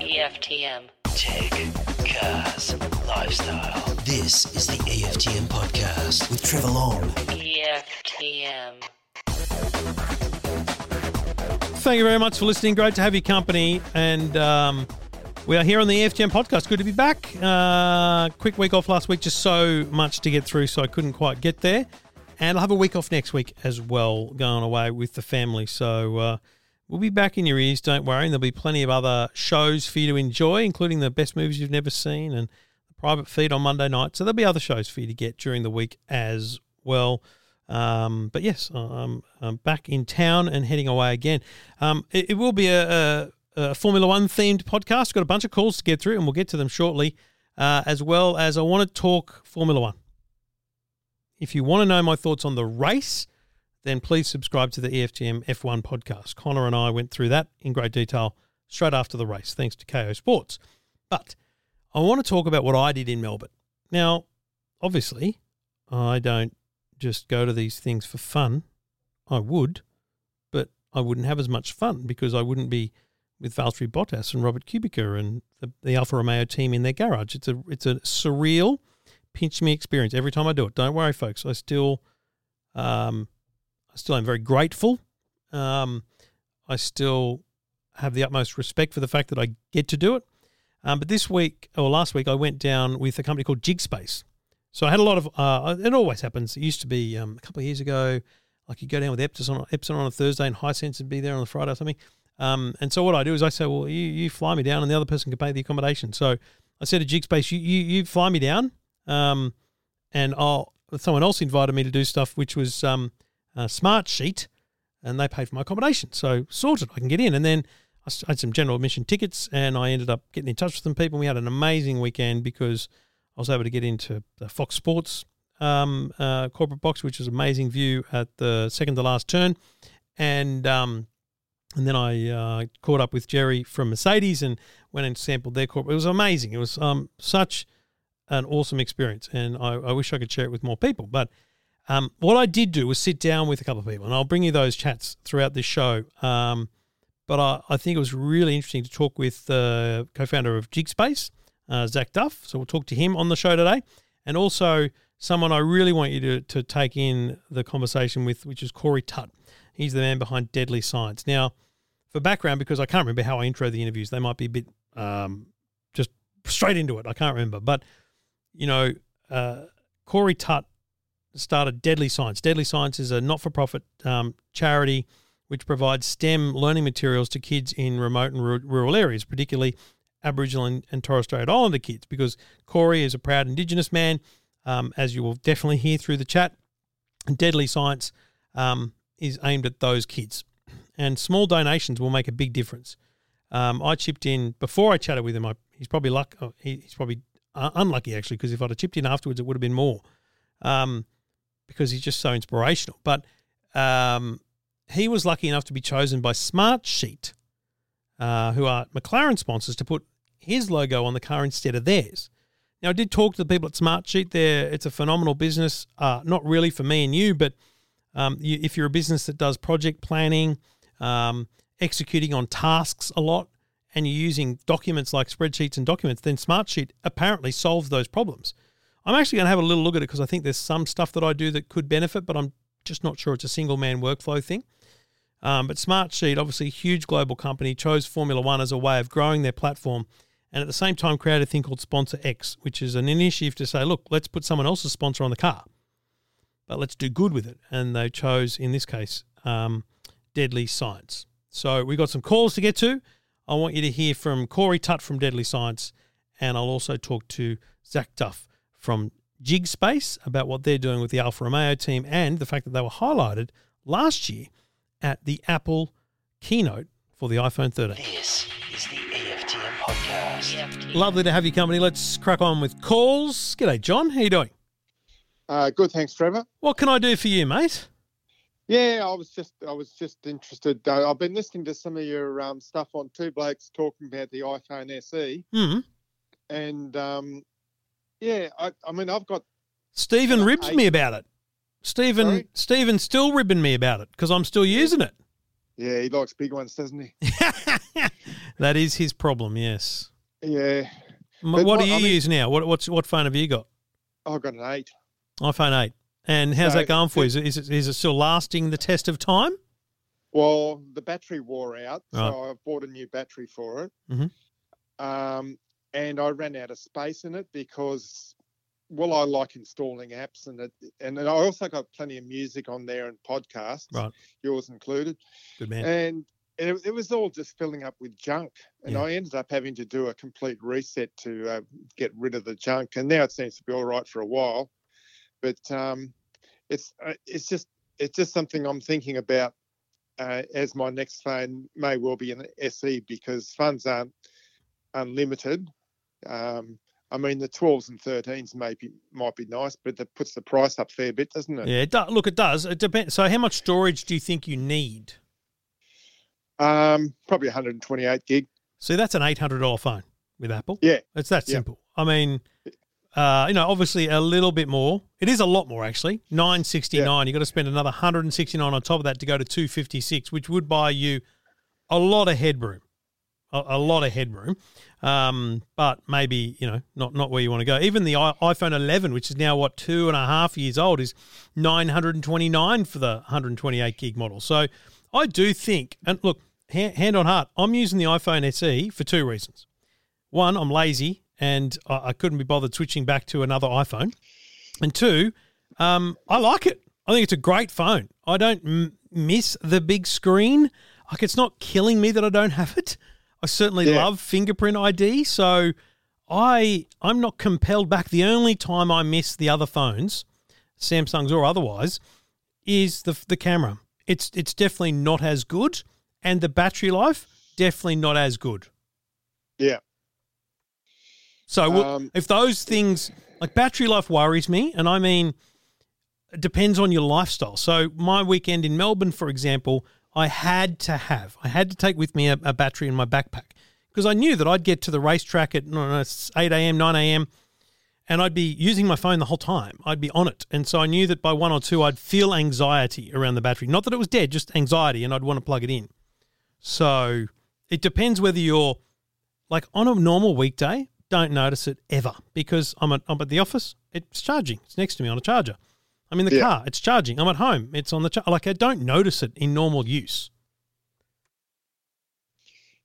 EFTM. Tech, cars, lifestyle. This is the EFTM podcast with Trevor Long. EFTM. Thank you very much for listening. Great to have your company. And um, we are here on the EFTM podcast. Good to be back. Uh, quick week off last week, just so much to get through, so I couldn't quite get there. And I'll have a week off next week as well, going away with the family. So uh, we'll be back in your ears, don't worry. And there'll be plenty of other shows for you to enjoy, including the best movies you've never seen and the private feed on Monday night. So there'll be other shows for you to get during the week as well. Um, but yes, I'm, I'm back in town and heading away again. Um, it, it will be a, a, a Formula One themed podcast. Got a bunch of calls to get through, and we'll get to them shortly. Uh, as well as I want to talk Formula One. If you want to know my thoughts on the race, then please subscribe to the EFTM F1 podcast. Connor and I went through that in great detail straight after the race, thanks to Kayo Sports. But I want to talk about what I did in Melbourne. Now, obviously, I don't just go to these things for fun. I would, but I wouldn't have as much fun because I wouldn't be with Valtteri Bottas and Robert Kubica and the, the Alfa Romeo team in their garage. It's a it's a surreal, pinch me experience every time I do it. Don't worry, folks. I still, um, still am very grateful. Um, I still have the utmost respect for the fact that I get to do it. Um, but this week or last week, I went down with a company called Jigspace. So I had a lot of. Uh, it always happens. It used to be um, a couple of years ago. Like you go down with Epson, Epson on a Thursday, and Hisense would be there on a Friday or something. Um, and so what I do is I say, well, you, you fly me down, and the other person can pay the accommodation. So I said to Jigspace, you you, you fly me down, um, and I'll. Someone else invited me to do stuff, which was um, a Smartsheet, and they paid for my accommodation. So sorted, I can get in. And then I had some general admission tickets, and I ended up getting in touch with some people. We had an amazing weekend because I was able to get into the Fox Sports um, uh, corporate box, which was amazing view at the second to last turn, and um, and then I uh, caught up with Jerry from Mercedes and went and sampled their corporate. It was amazing. It was um, such an awesome experience, and I, I wish I could share it with more people. But um, what I did do was sit down with a couple of people, and I'll bring you those chats throughout this show. Um, but I, I think it was really interesting to talk with the co-founder of Jigspace, uh, Zac Duff. So we'll talk to him on the show today, and also someone I really want you to, to take in the conversation with, which is Corey Tutt. He's the man behind Deadly Science. Now, for background, because I can't remember how I intro the interviews, they might be a bit um, just straight into it. I can't remember, but you know, uh, Corey Tutt started Deadly Science. Deadly Science is a not-for-profit um, charity which provides STEM learning materials to kids in remote and rural areas, particularly Aboriginal and, and Torres Strait Islander kids. Because Corey is a proud Indigenous man, um, as you will definitely hear through the chat. And Deadly Science um, is aimed at those kids, and small donations will make a big difference. Um, I chipped in before I chatted with him. I, he's probably luck. oh, he, he's probably uh, unlucky actually because if I'd have chipped in afterwards, it would have been more. Um, because he's just so inspirational. But um, he was lucky enough to be chosen by Smartsheet, uh, who are McLaren sponsors, to put his logo on the car instead of theirs. Now, I did talk to the people at Smartsheet. There, it's a phenomenal business. Uh, not really for me and you, but um, you, if you're a business that does project planning, um, executing on tasks a lot, and you're using documents like spreadsheets and documents, then Smartsheet apparently solves those problems. I'm actually going to have a little look at it because I think there's some stuff that I do that could benefit, but I'm just not sure it's a single man workflow thing. Um, but Smartsheet, obviously a huge global company, chose Formula One as a way of growing their platform and at the same time created a thing called Sponsor X, which is an initiative to say, look, let's put someone else's sponsor on the car, but let's do good with it. And they chose, in this case, um, Deadly Science. So we got some calls to get to. I want you to hear from Corey Tutt from Deadly Science, and I'll also talk to Zac Duff from Jig Space about what they're doing with the Alfa Romeo team and the fact that they were highlighted last year at the Apple keynote for the iPhone 13. This is the EFTM podcast. EFTM. Lovely to have your company. Let's crack on with calls. G'day, John. How you doing? Uh, good, thanks, Trevor. What can I do for you, mate? Yeah, I was just I was just interested. Uh, I've been listening to some of your um, stuff on Two Blokes talking about the iPhone SE, Hmm. and um, yeah, I, I mean I've got Stephen ribs me about it. Stephen Sorry? Stephen still ribbing me about it because I'm still using it. Yeah, he likes big ones, doesn't he? that is his problem. Yes. Yeah. But what do you I mean- use now? What what's what phone have you got? I've got an eight. iPhone eight. And how's So that going for you? Is it, is it is it still lasting the test of time? Well, the battery wore out, so Right. I bought a new battery for it. Mhm. Um, and I ran out of space in it because, well, I like installing apps, and it, and I also got plenty of music on there and podcasts, Right. yours included. Good man. And it, it was all just filling up with junk, and Yeah. I ended up having to do a complete reset to uh, get rid of the junk. And now it seems to be all right for a while, but um, it's uh, it's just it's just something I'm thinking about uh, as my next phone may well be an SE because funds aren't unlimited. Um, I mean, the 12s and 13s maybe might be nice, but that puts the price up fair bit, doesn't it? yeah, it do, look, it does. It depends. So, how much storage do you think you need? Um, probably 128 gig. See, that's an eight hundred dollar phone with Apple. Yeah. It's that Yeah. simple. I mean, uh, you know, obviously a little bit more. It is a lot more actually. Nine sixty nine. You got to spend another hundred and sixty nine on top of that to go to two fifty six, which would buy you a lot of headroom. A, lot of headroom, um, but maybe you know not not where you want to go. Even the iPhone 11, which is now what two and a half years old, is 929 for the 128 gig model. So I do think, and look, hand, hand on heart, I'm using the iPhone SE for two reasons. One, I'm lazy and I, I couldn't be bothered switching back to another iPhone. And two, um, I like it. I think it's a great phone. I don't m- miss the big screen. Like it's not killing me that I don't have it. I certainly Yeah. love fingerprint ID, so I I'm not compelled back. The only time I miss the other phones, Samsungs or otherwise, is the the camera. It's it's definitely not as good, and the battery life definitely not as good. Yeah. So Um, if those things like battery life worries me, and I mean, it depends on your lifestyle. So my weekend in Melbourne, for example, I had to have, I had to take with me a, a battery in my backpack because I knew that I'd get to the racetrack at no, no, 8 a.m., 9 a.m., and I'd be using my phone the whole time. I'd be on it. And so I knew that by one or two, I'd feel anxiety around the battery. Not that it was dead, just anxiety, and I'd want to plug it in. So it depends whether you're like on a normal weekday, don't notice it ever because I'm at, I'm at the office, it's charging. It's next to me on a charger. I'm in the Yeah. car, it's charging. I'm at home, it's on the char- like I don't notice it in normal use.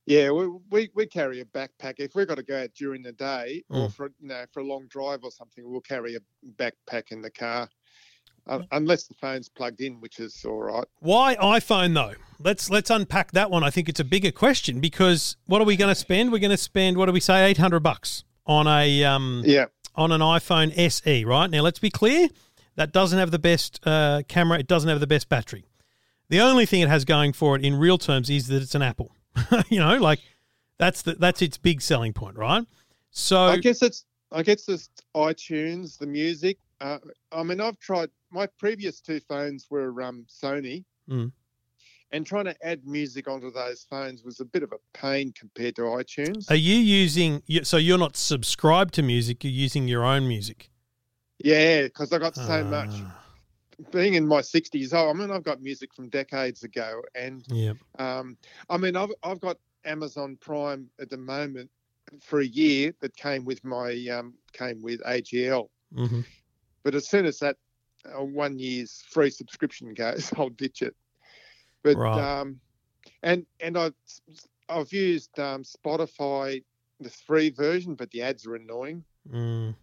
Yeah, we, we we carry a backpack. If we've got to go out during the day or Mm. for you know for a long drive or something, we'll carry a backpack in the car, uh, unless the phone's plugged in, which is all right. Why iPhone though? Let's let's unpack that one. I think it's a bigger question because what are we going to spend? We're going to spend what do we say, eight hundred bucks on a um Yeah, on an iPhone SE, right? Now, let's be clear that doesn't have the best uh, camera, it doesn't have the best battery. The only thing it has going for it in real terms is that it's an Apple. you know, like that's the, that's its big selling point, right? So, I guess it's I guess it's iTunes, the music. Uh, I mean, I've tried. My previous two phones were um, Sony, Mm. and trying to add music onto those phones was a bit of a pain compared to iTunes. are you using, so you're not subscribed to music, you're using your own music? Yeah, because I got so much. Ah, Being in my sixties, oh, I mean, I've got music from decades ago, and Yeah. Um, I mean, I've I've got Amazon Prime at the moment for a year that came with my um, came with AGL. hmm But as soon as that uh, one year's free subscription goes, I'll ditch it. But Right. um, and and I've I've used um, Spotify the free version, but the ads are annoying. Mm.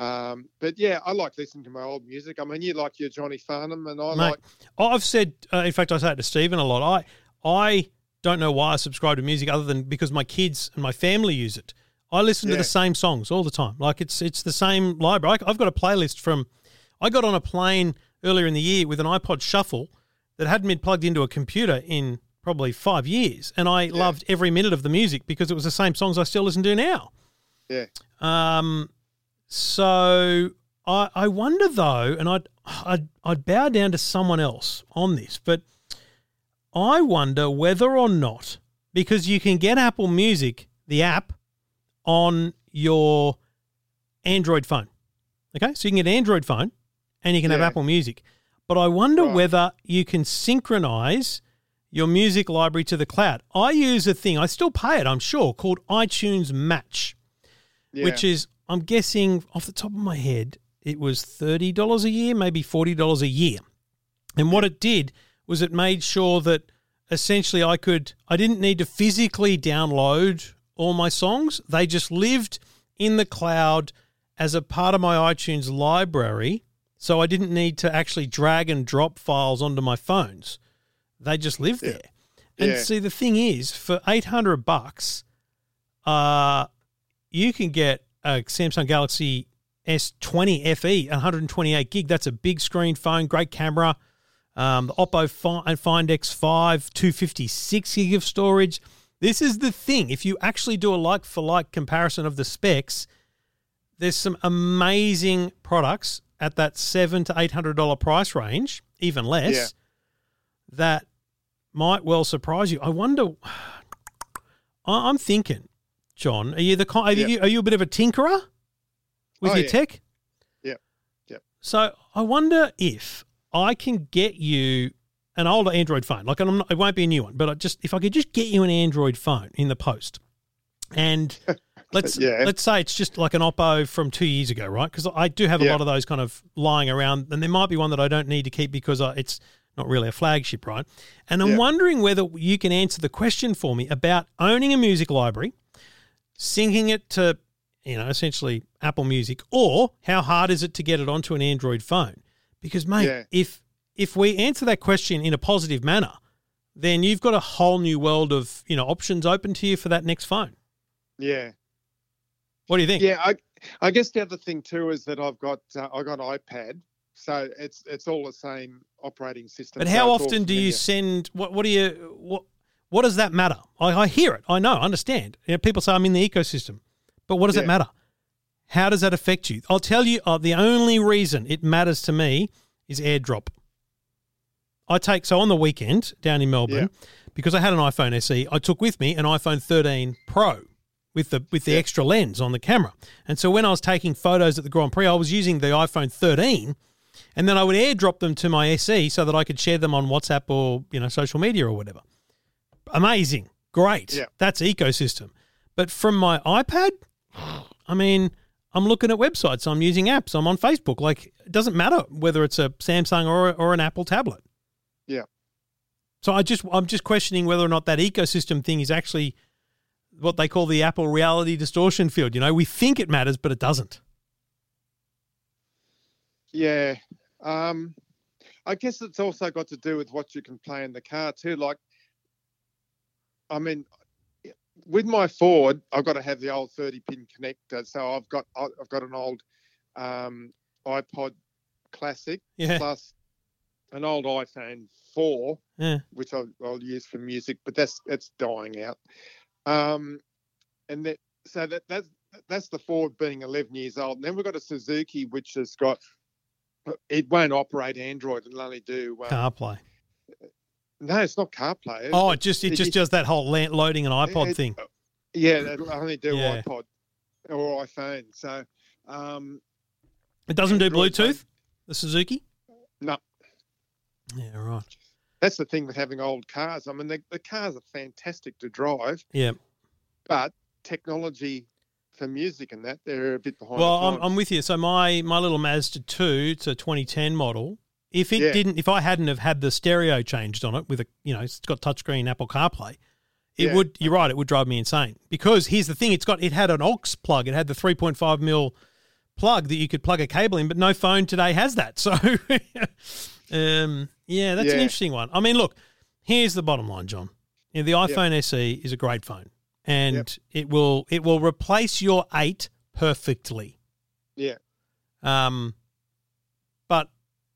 Um, but yeah, I like listening to my old music. I mean, you like your Johnny Farnham, and I Mate, like I've said, uh, in fact, I say it to Stephen a lot. I I don't know why I subscribe to music other than because my kids and my family use it. I listen to the same songs all the time. Like it's it's the same library. I- I've got a playlist from. I got on a plane earlier in the year with an iPod Shuffle that hadn't been plugged into a computer in probably five years, and I loved every minute of the music because it was the same songs I still listen to now. yeah. Um, so I I wonder though, and I'd I'd I'd bow down to someone else on this, but I wonder whether or not because you can get Apple Music, the app, on your Android phone. Okay, so you can get an Android phone, and you can have Apple Music. But I wonder Right. whether you can synchronize your music library to the cloud. I use a thing, I still pay it, I'm sure, called iTunes Match, Yeah. which is, I'm guessing off the top of my head, it was $30 a year, maybe $40 a year. And what it did was it made sure that essentially I could, I didn't need to physically download all my songs. They just lived in the cloud as a part of my iTunes library. So I didn't need to actually drag and drop files onto my phones. They just lived Yeah. there. And Yeah. see, the thing is, for 800 bucks, uh, you can get a Samsung Galaxy S20 FE, 128 gig. That's a big screen phone, great camera. Um, the Oppo Fi- Find X5, 256 gig of storage. This is the thing. If you actually do a like for like comparison of the specs, there's some amazing products at that seven to eight hundred dollar price range, even less, Yeah. that might well surprise you. I wonder. I'm thinking, John, are you the? Are, Yep. you, are you a bit of a tinkerer with Oh, your yeah. tech? Yeah, Yep. So I wonder if I can get you an older Android phone. Like I'm not, it won't be a new one, but I just if I could just get you an Android phone in the post, and let's Yeah. let's say it's just like an Oppo from two years ago, right? Because I do have a Yeah. lot of those kind of lying around, and there might be one that I don't need to keep because I, it's not really a flagship, right? And I'm Yeah. wondering whether you can answer the question for me about owning a music library, syncing it to you know essentially Apple Music, or how hard is it to get it onto an Android phone? Because mate, Yeah. if if we answer that question in a positive manner, then you've got a whole new world of you know options open to you for that next phone. yeah. What do you think? Yeah, I, I guess the other thing too is that I've got uh, I got iPad, so it's it's all the same operating system. But how all often do you send? What What do you what? What does that matter? I, I hear it. I know. I understand. You know, people say I'm in the ecosystem, but what does it Yeah. matter? How does that affect you? I'll tell you. Uh, the only reason it matters to me is AirDrop. I take so on the weekend down in Melbourne because I had an iPhone SE. I took with me an iPhone 13 Pro with the with the Yeah. extra lens on the camera, and so when I was taking photos at the Grand Prix, I was using the iPhone 13 and then I would airdrop them to my SE so that I could share them on WhatsApp or you know social media or whatever. Amazing, great. Yeah. That's ecosystem. But from my iPad, I mean, I'm looking at websites, I'm using apps, I'm on Facebook. Like it doesn't matter whether it's a Samsung or or an Apple tablet. Yeah. So I just I'm just questioning whether or not that ecosystem thing is actually what they call the Apple reality distortion field. You know, we think it matters, but it doesn't. Yeah. Um, I guess it's also got to do with what you can play in the car too. Like, I mean, with my Ford, I've got to have the old 30 pin connector. So I've got I've got an old um, iPod Classic Yeah. plus an old iPhone 4, Yeah. which I'll, I'll use for music, but that's that's dying out. Um, and that so that that's that's the Ford being 11 years old. And then we've got a Suzuki which has got it won't operate Android. It'll only do um, CarPlay. No, it's not CarPlay. Oh, it just it just does that whole loading an iPod it- thing. Yeah, it'll only do Yeah. iPod or iPhone. So um, It doesn't do Android phone. Bluetooth. The Suzuki. no, Yeah, right. that's the thing with having old cars. I mean, the, the cars are fantastic to drive, Yeah. but technology for music and that they're a bit behind. Well, I'm. I'm with you. So my my little Mazda two, it's a 2010 model. If it Yeah. didn't, if I hadn't have had the stereo changed on it with a, you know, it's got touchscreen Apple CarPlay, it Yeah. would. You're right. It would drive me insane because here's the thing: it's got it had an aux plug. It had the 3.5 mil plug that you could plug a cable in, but no phone today has that. So, um, yeah, that's an interesting one. I mean, look, here's the bottom line, John. You know, the iPhone SE is a great phone, and Yep. it will it will replace your eight perfectly. yeah, Um, but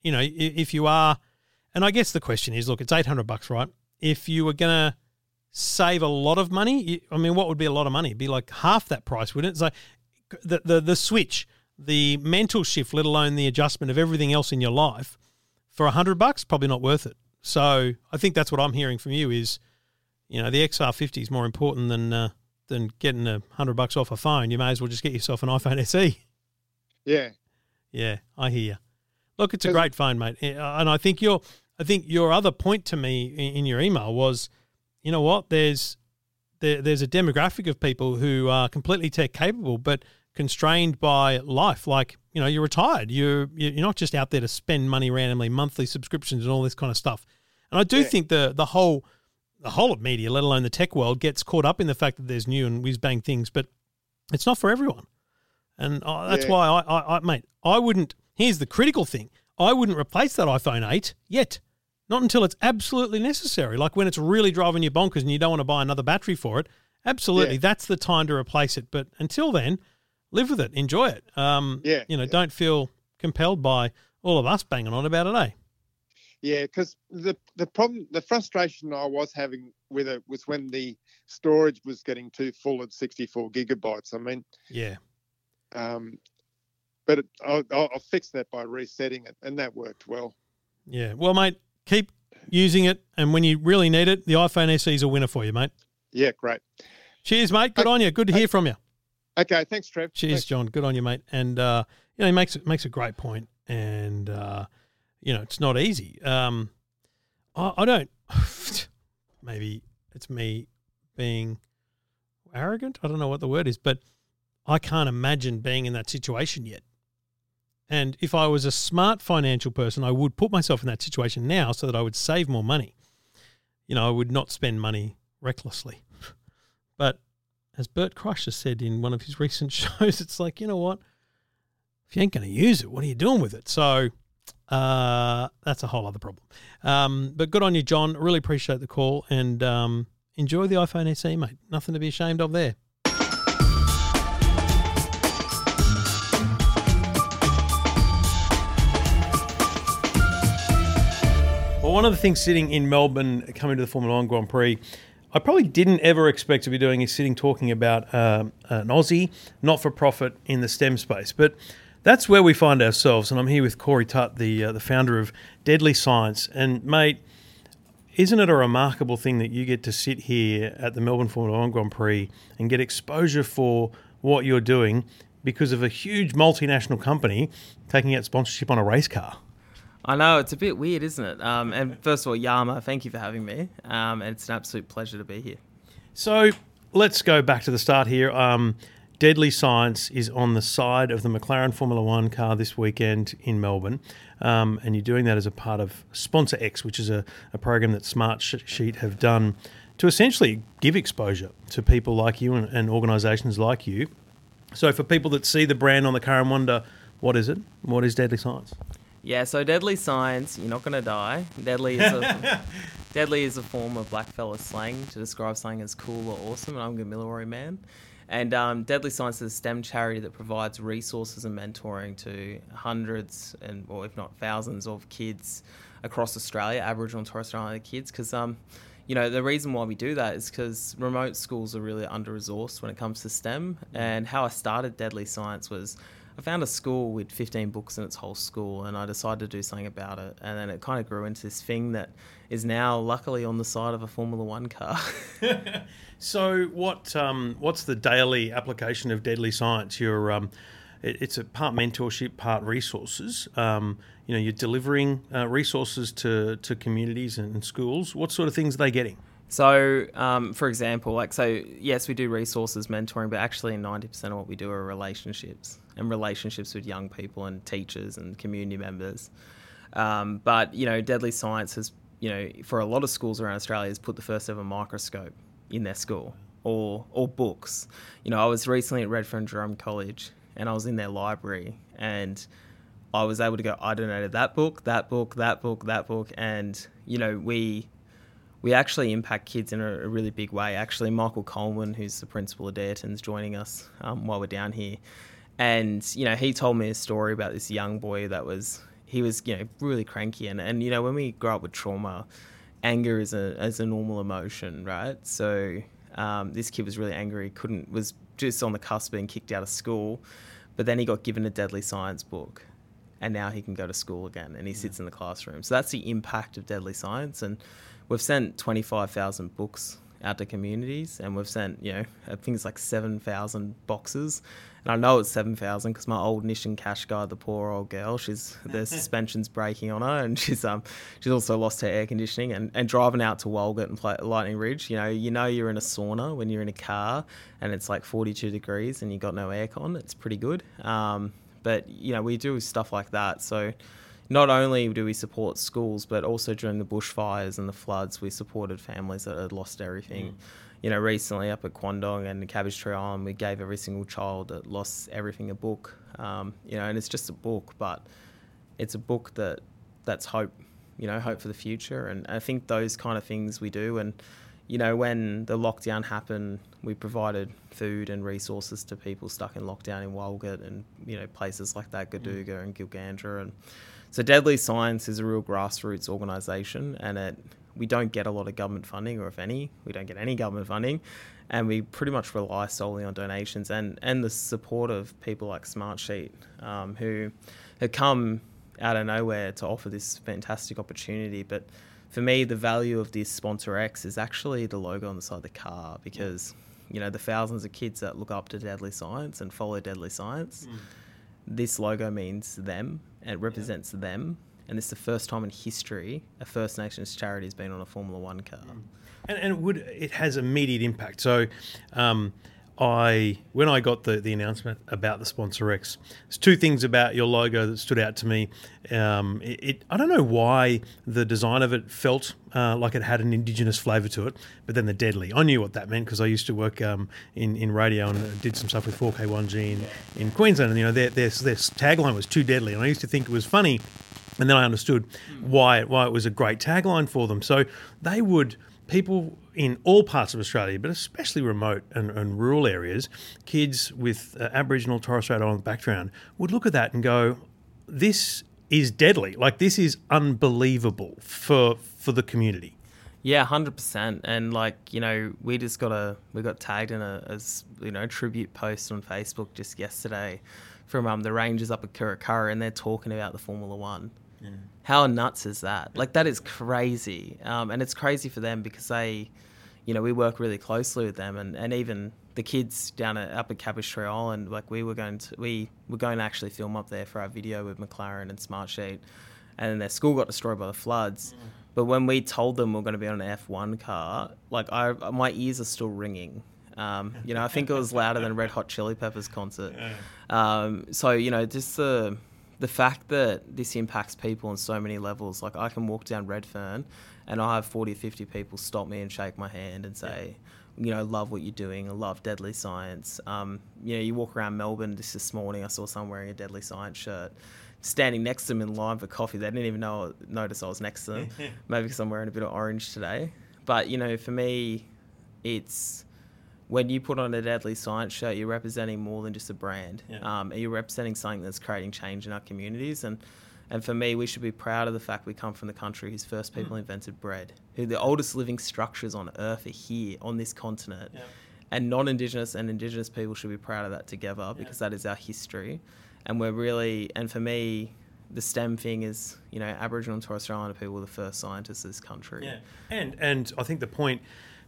you know, if you are, and I guess the question is, look, it's eight hundred bucks, right? If you were gonna save a lot of money, you- I mean, what would be a lot of money? It'd be like half that price, wouldn't it? So the the the switch, the mental shift, let alone the adjustment of everything else in your life, for a hundred bucks, probably not worth it. So I think that's what I'm hearing from you is, you know, the XR50 is more important than uh, than getting a hundred bucks off a phone. You may as well just get yourself an iPhone SE. yeah, Yeah, I hear you. Look, it's a great phone, mate, Eh, and I think you're. I think your other point to me in, in your email was, you know what? There's there, there's a demographic of people who are completely tech capable, but constrained by life. Like you know, you're retired. You're you're not just out there to spend money randomly, monthly subscriptions and all this kind of stuff. And I do Yeah. think the the whole the whole of media, let alone the tech world, gets caught up in the fact that there's new and whiz bang things, but it's not for everyone. And uh, that's Yeah. why I, I, I, mate, I wouldn't. Here's the critical thing: I wouldn't replace that iPhone 8 yet. Not until it's absolutely necessary. Like when it's really driving you bonkers and you don't want to buy another battery for it. Absolutely, Yeah. that's the time to replace it. But until then, live with it, enjoy it. Um, Yeah, you know, yeah. don't feel compelled by all of us banging on about it, eh? Yeah, because the the problem, the frustration I was having with it was when the storage was getting too full at 64 gigabytes. I mean, Yeah. um, but it, I'll, I'll I'll fix that by resetting it, and that worked well. Yeah. Well, mate, keep using it, and when you really need it, the iPhone SE is a winner for you, mate. Yeah, great. Cheers, mate. Good on you. Good to hear from you. Okay, thanks, Trev. Cheers, Thanks. John. Good on you, mate. And uh, you know, he makes makes a great point, and uh, you know, it's not easy. Um, I, I don't. maybe it's me being arrogant. I don't know what the word is, but I can't imagine being in that situation yet. And if I was a smart financial person, I would put myself in that situation now so that I would save more money. You know, I would not spend money recklessly. But as Bert Kreischer said in one of his recent shows, it's like, you know what? If you ain't going to use it, what are you doing with it? So uh, that's a whole other problem. Um, but good on you, John. Really appreciate the call and um, enjoy the iPhone SE, mate. Nothing to be ashamed of there. One of the things sitting in Melbourne coming to the Formula One Grand Prix, I probably didn't ever expect to be doing is sitting talking about um, an Aussie not for profit in the STEM space. But that's where we find ourselves. And I'm here with Corey Tutt, the, uh, the founder of Deadly Science. And, mate, isn't it a remarkable thing that you get to sit here at the Melbourne Formula One Grand Prix and get exposure for what you're doing because of a huge multinational company taking out sponsorship on a race car? I know it's a bit weird, isn't it? Um, and first of all, Yama, thank you for having me. Um, and it's an absolute pleasure to be here. So let's go back to the start here. Um, Deadly Science is on the side of the McLaren Formula One car this weekend in Melbourne. Um, and you're doing that as a part of Sponsor X, which is a, a program that Smart Sh- Sheet have done to essentially give exposure to people like you and, and organisations like you. So for people that see the brand on the car and wonder, what is it? What is Deadly Science? Yeah, so deadly science, you're not going to die. Deadly is a deadly is a form of blackfella slang to describe something as cool or awesome, and I'm a Gamilaroi man. And um, Deadly Science is a STEM charity that provides resources and mentoring to hundreds and, or if not thousands, of kids across Australia, Aboriginal and Torres Strait Islander kids. Because, um, you know, the reason why we do that is because remote schools are really under resourced when it comes to STEM. And how I started Deadly Science was I found a school with 15 books in its whole school, and I decided to do something about it. And then it kind of grew into this thing that is now luckily on the side of a Formula One car. So, what um, what's the daily application of Deadly Science? You're um, it, it's a part mentorship, part resources. Um, you know, you're delivering uh, resources to to communities and schools. What sort of things are they getting? So, um, for example, like, so yes, we do resources mentoring, but actually 90% of what we do are relationships and relationships with young people and teachers and community members. Um, but, you know, Deadly Science has, you know, for a lot of schools around Australia, has put the first ever microscope in their school or, or books. You know, I was recently at Redfern Jarjum College and I was in their library and I was able to go, I donated that book, that book, that book, that book. And, you know, we, we actually impact kids in a, really big way. Actually, Michael Coleman, who's the principal of Dayton's, joining us um, while we're down here, and you know he told me a story about this young boy that was he was you know really cranky, and and you know when we grow up with trauma, anger is a is a normal emotion, right? So um, this kid was really angry, couldn't was just on the cusp of being kicked out of school, but then he got given a deadly science book and now he can go to school again and he sits in the classroom. So that's the impact of Deadly Science. And we've sent 25,000 books out to communities, and we've sent you know I think it's like seven thousand boxes, and I know it's seven thousand because my old Nissan Qashqai, the poor old girl, she's the suspension's breaking on her, and she's um she's also lost her air conditioning, and, and driving out to Walgett and play, Lightning Ridge, you know you know you're in a sauna when you're in a car and it's like forty two degrees and you got no aircon, it's pretty good. Um, but you know we do stuff like that, so not only do we support schools, but also during the bushfires and the floods, we supported families that had lost everything. Mm. You know, recently up at Quandong and the Cabbage Tree Island, we gave every single child that lost everything a book. Um, you know, and it's just a book, but it's a book that that's hope. You know, hope for the future, and I think those kind of things we do. And you know, when the lockdown happened, we provided food and resources to people stuck in lockdown in Walgett and you know places like that, Goodooga mm. and Gilgandra and so Deadly Science is a real grassroots organisation, and it we don't get a lot of government funding, or if any, we don't get any government funding, and we pretty much rely solely on donations and and the support of people like Smartsheet, um, who have come out of nowhere to offer this fantastic opportunity. But for me, the value of this sponsor X is actually the logo on the side of the car because you know the thousands of kids that look up to Deadly Science and follow Deadly Science. Mm. This logo means them it represents yeah. them. And this is the first time in history a First Nations charity has been on a Formula One car. Mm. And, and it would it has immediate impact. So, um, I when I got the, the announcement about the sponsor X, there's two things about your logo that stood out to me. Um, it, it, I don't know why the design of it felt uh, like it had an indigenous flavour to it, but then the deadly. I knew what that meant because I used to work um, in in radio and did some stuff with 4K1G in, in Queensland, and you know their, their their tagline was too deadly, and I used to think it was funny, and then I understood why why it was a great tagline for them. So they would people in all parts of Australia, but especially remote and, and rural areas, kids with uh, Aboriginal Torres Strait Islander background would look at that and go, "This is deadly. Like this is unbelievable for for the community." Yeah, hundred percent. And like you know, we just got a we got tagged in a you know tribute post on Facebook just yesterday from um the Rangers up at Kurrakurra, and they're talking about the Formula One yeah. How nuts is that? Like that is crazy, um, and it's crazy for them because they, you know, we work really closely with them, and, and even the kids down at up at Cabbage Tree Island, like we were going to we were going to actually film up there for our video with McLaren and Smartsheet, and their school got destroyed by the floods. Mm. But when we told them we are going to be on an F1 car, like I, my ears are still ringing. Um, you know, I think it was louder than Red Hot Chili Peppers concert. Um, so you know, just the the fact that this impacts people on so many levels, like I can walk down Redfern and I have 40 or 50 people stop me and shake my hand and say, you know, love what you're doing. I love Deadly Science. Um, you know, you walk around Melbourne just this morning, I saw someone wearing a Deadly Science shirt. Standing next to them in line for coffee, they didn't even know notice I was next to them. Maybe because I'm wearing a bit of orange today. But you know, for me, it's when you put on a Deadly Science shirt, you're representing more than just a brand. Yeah. Um, you're representing something that's creating change in our communities. And, and for me, we should be proud of the fact we come from the country whose first mm. people mm. invented bread, who the oldest living structures on Earth are here on this continent. Yeah. And non Indigenous and Indigenous people should be proud of that together because that is our history. And we're really, and for me, the STEM thing is, you know, Aboriginal and Torres Strait Islander people were the first scientists of this country. Yeah, and and I think the point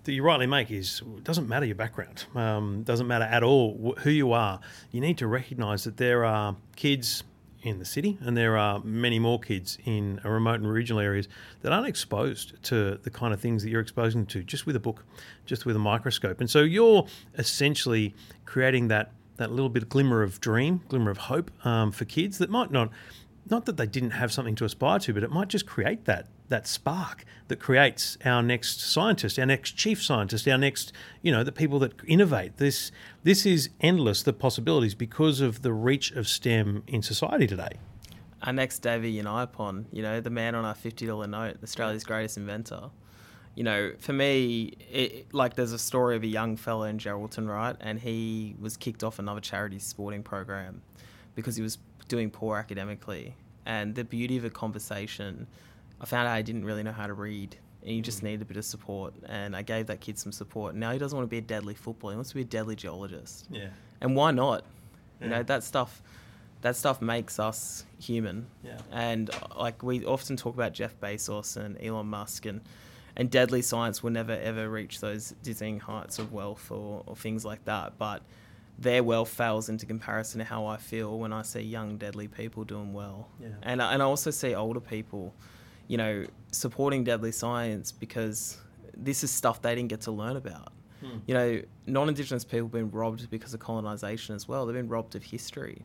that you rightly make is it doesn't matter your background, um, doesn't matter at all who you are. You need to recognise that there are kids in the city and there are many more kids in remote and regional areas that aren't exposed to the kind of things that you're exposing to just with a book, just with a microscope. And so you're essentially creating that that little bit of glimmer of dream, glimmer of hope um, for kids that might not not that they didn't have something to aspire to, but it might just create that that spark that creates our next scientist, our next chief scientist, our next, you know, the people that innovate. This this is endless the possibilities because of the reach of STEM in society today. Our next David Unaipon, you know, the man on our fifty dollar note, Australia's greatest inventor. You know, for me, it, like there's a story of a young fellow in Geraldton, right, and he was kicked off another charity sporting program because he was doing poor academically. And the beauty of a conversation I found out I didn't really know how to read and you just mm. needed a bit of support. And I gave that kid some support. Now he doesn't want to be a deadly footballer; he wants to be a deadly geologist. Yeah. And why not? Yeah. You know that stuff. That stuff makes us human. Yeah. And uh, like we often talk about Jeff Bezos and Elon Musk and and deadly science will never ever reach those dizzying heights of wealth or, or things like that. But their wealth fails into comparison to how I feel when I see young, deadly people doing well. Yeah. And, I- and I also see older people, you know, supporting deadly science because this is stuff they didn't get to learn about. Hmm. You know, non Indigenous people have been robbed because of colonisation as well. They've been robbed of history.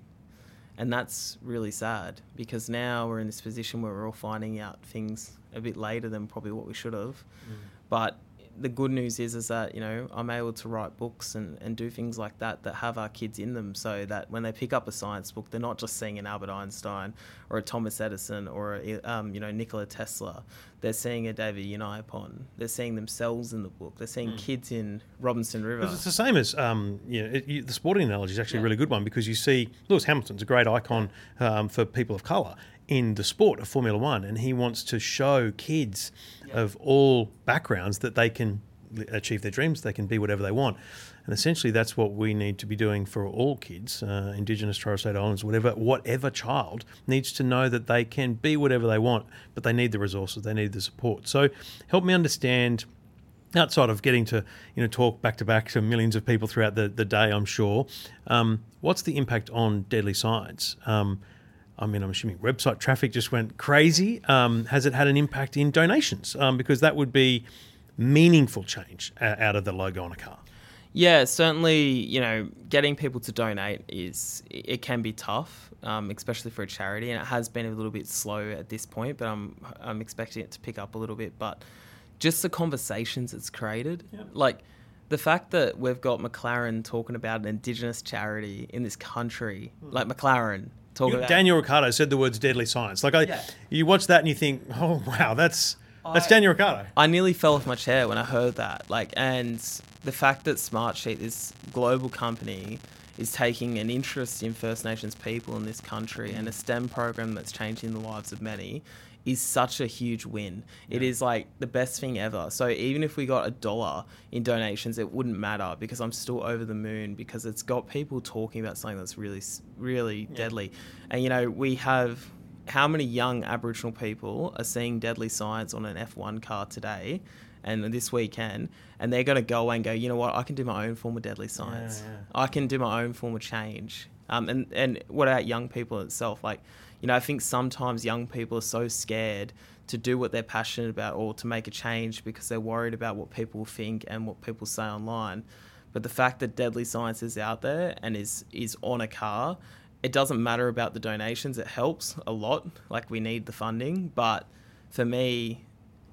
And that's really sad because now we're in this position where we're all finding out things a bit later than probably what we should have. Hmm. But the good news is is that, you know, I'm able to write books and, and do things like that that have our kids in them so that when they pick up a science book, they're not just seeing an Albert Einstein or a Thomas Edison or a, um, you know, Nikola Tesla. They're seeing a David Unaipon. They're seeing themselves in the book. They're seeing kids in Robinson River. Because it's the same as um, you know, it, you, the sporting analogy is actually a really good one because you see Lewis Hamilton's a great icon um, for people of colour in the sport of Formula One, and he wants to show kids of all backgrounds that they can achieve their dreams, they can be whatever they want. And essentially, that's what we need to be doing for all kids, uh, Indigenous, Torres Strait Islands, whatever, whatever child needs to know that they can be whatever they want, but they need the resources, they need the support. So, help me understand outside of getting to you know talk back to back to millions of people throughout the, the day, I'm sure. Um, what's the impact on deadly science? Um, I mean, I'm assuming website traffic just went crazy. Um, has it had an impact in donations? Um, because that would be meaningful change uh, out of the logo on a car. Yeah, certainly. You know, getting people to donate is it can be tough, um, especially for a charity, and it has been a little bit slow at this point. But I'm I'm expecting it to pick up a little bit. But just the conversations it's created, like the fact that we've got McLaren talking about an Indigenous charity in this country, like McLaren talking about Daniel Ricciardo said the words "deadly science." Like I, Yeah. you watch that and you think, "Oh wow, that's that's I- Daniel Ricciardo." I nearly fell off my chair when I heard that. Like, and the fact that Smartsheet, this global company, is taking an interest in First Nations people in this country and a STEM program that's changing the lives of many is such a huge win. It is like the best thing ever. So even if we got a dollar in donations, it wouldn't matter because I'm still over the moon because it's got people talking about something that's really, really deadly. And you know, we have how many young Aboriginal people are seeing Deadly Science on an F1 car today and this weekend, and they're going to go away and go, you know what, I can do my own form of Deadly Science. yeah. I can do my own form of change. Um, and, and what about young people itself? Like, you know, I think sometimes young people are so scared to do what they're passionate about or to make a change because they're worried about what people think and what people say online. But the fact that Deadly Science is out there and is is on a car, it doesn't matter about the donations. It helps a lot. Like we need the funding, but for me,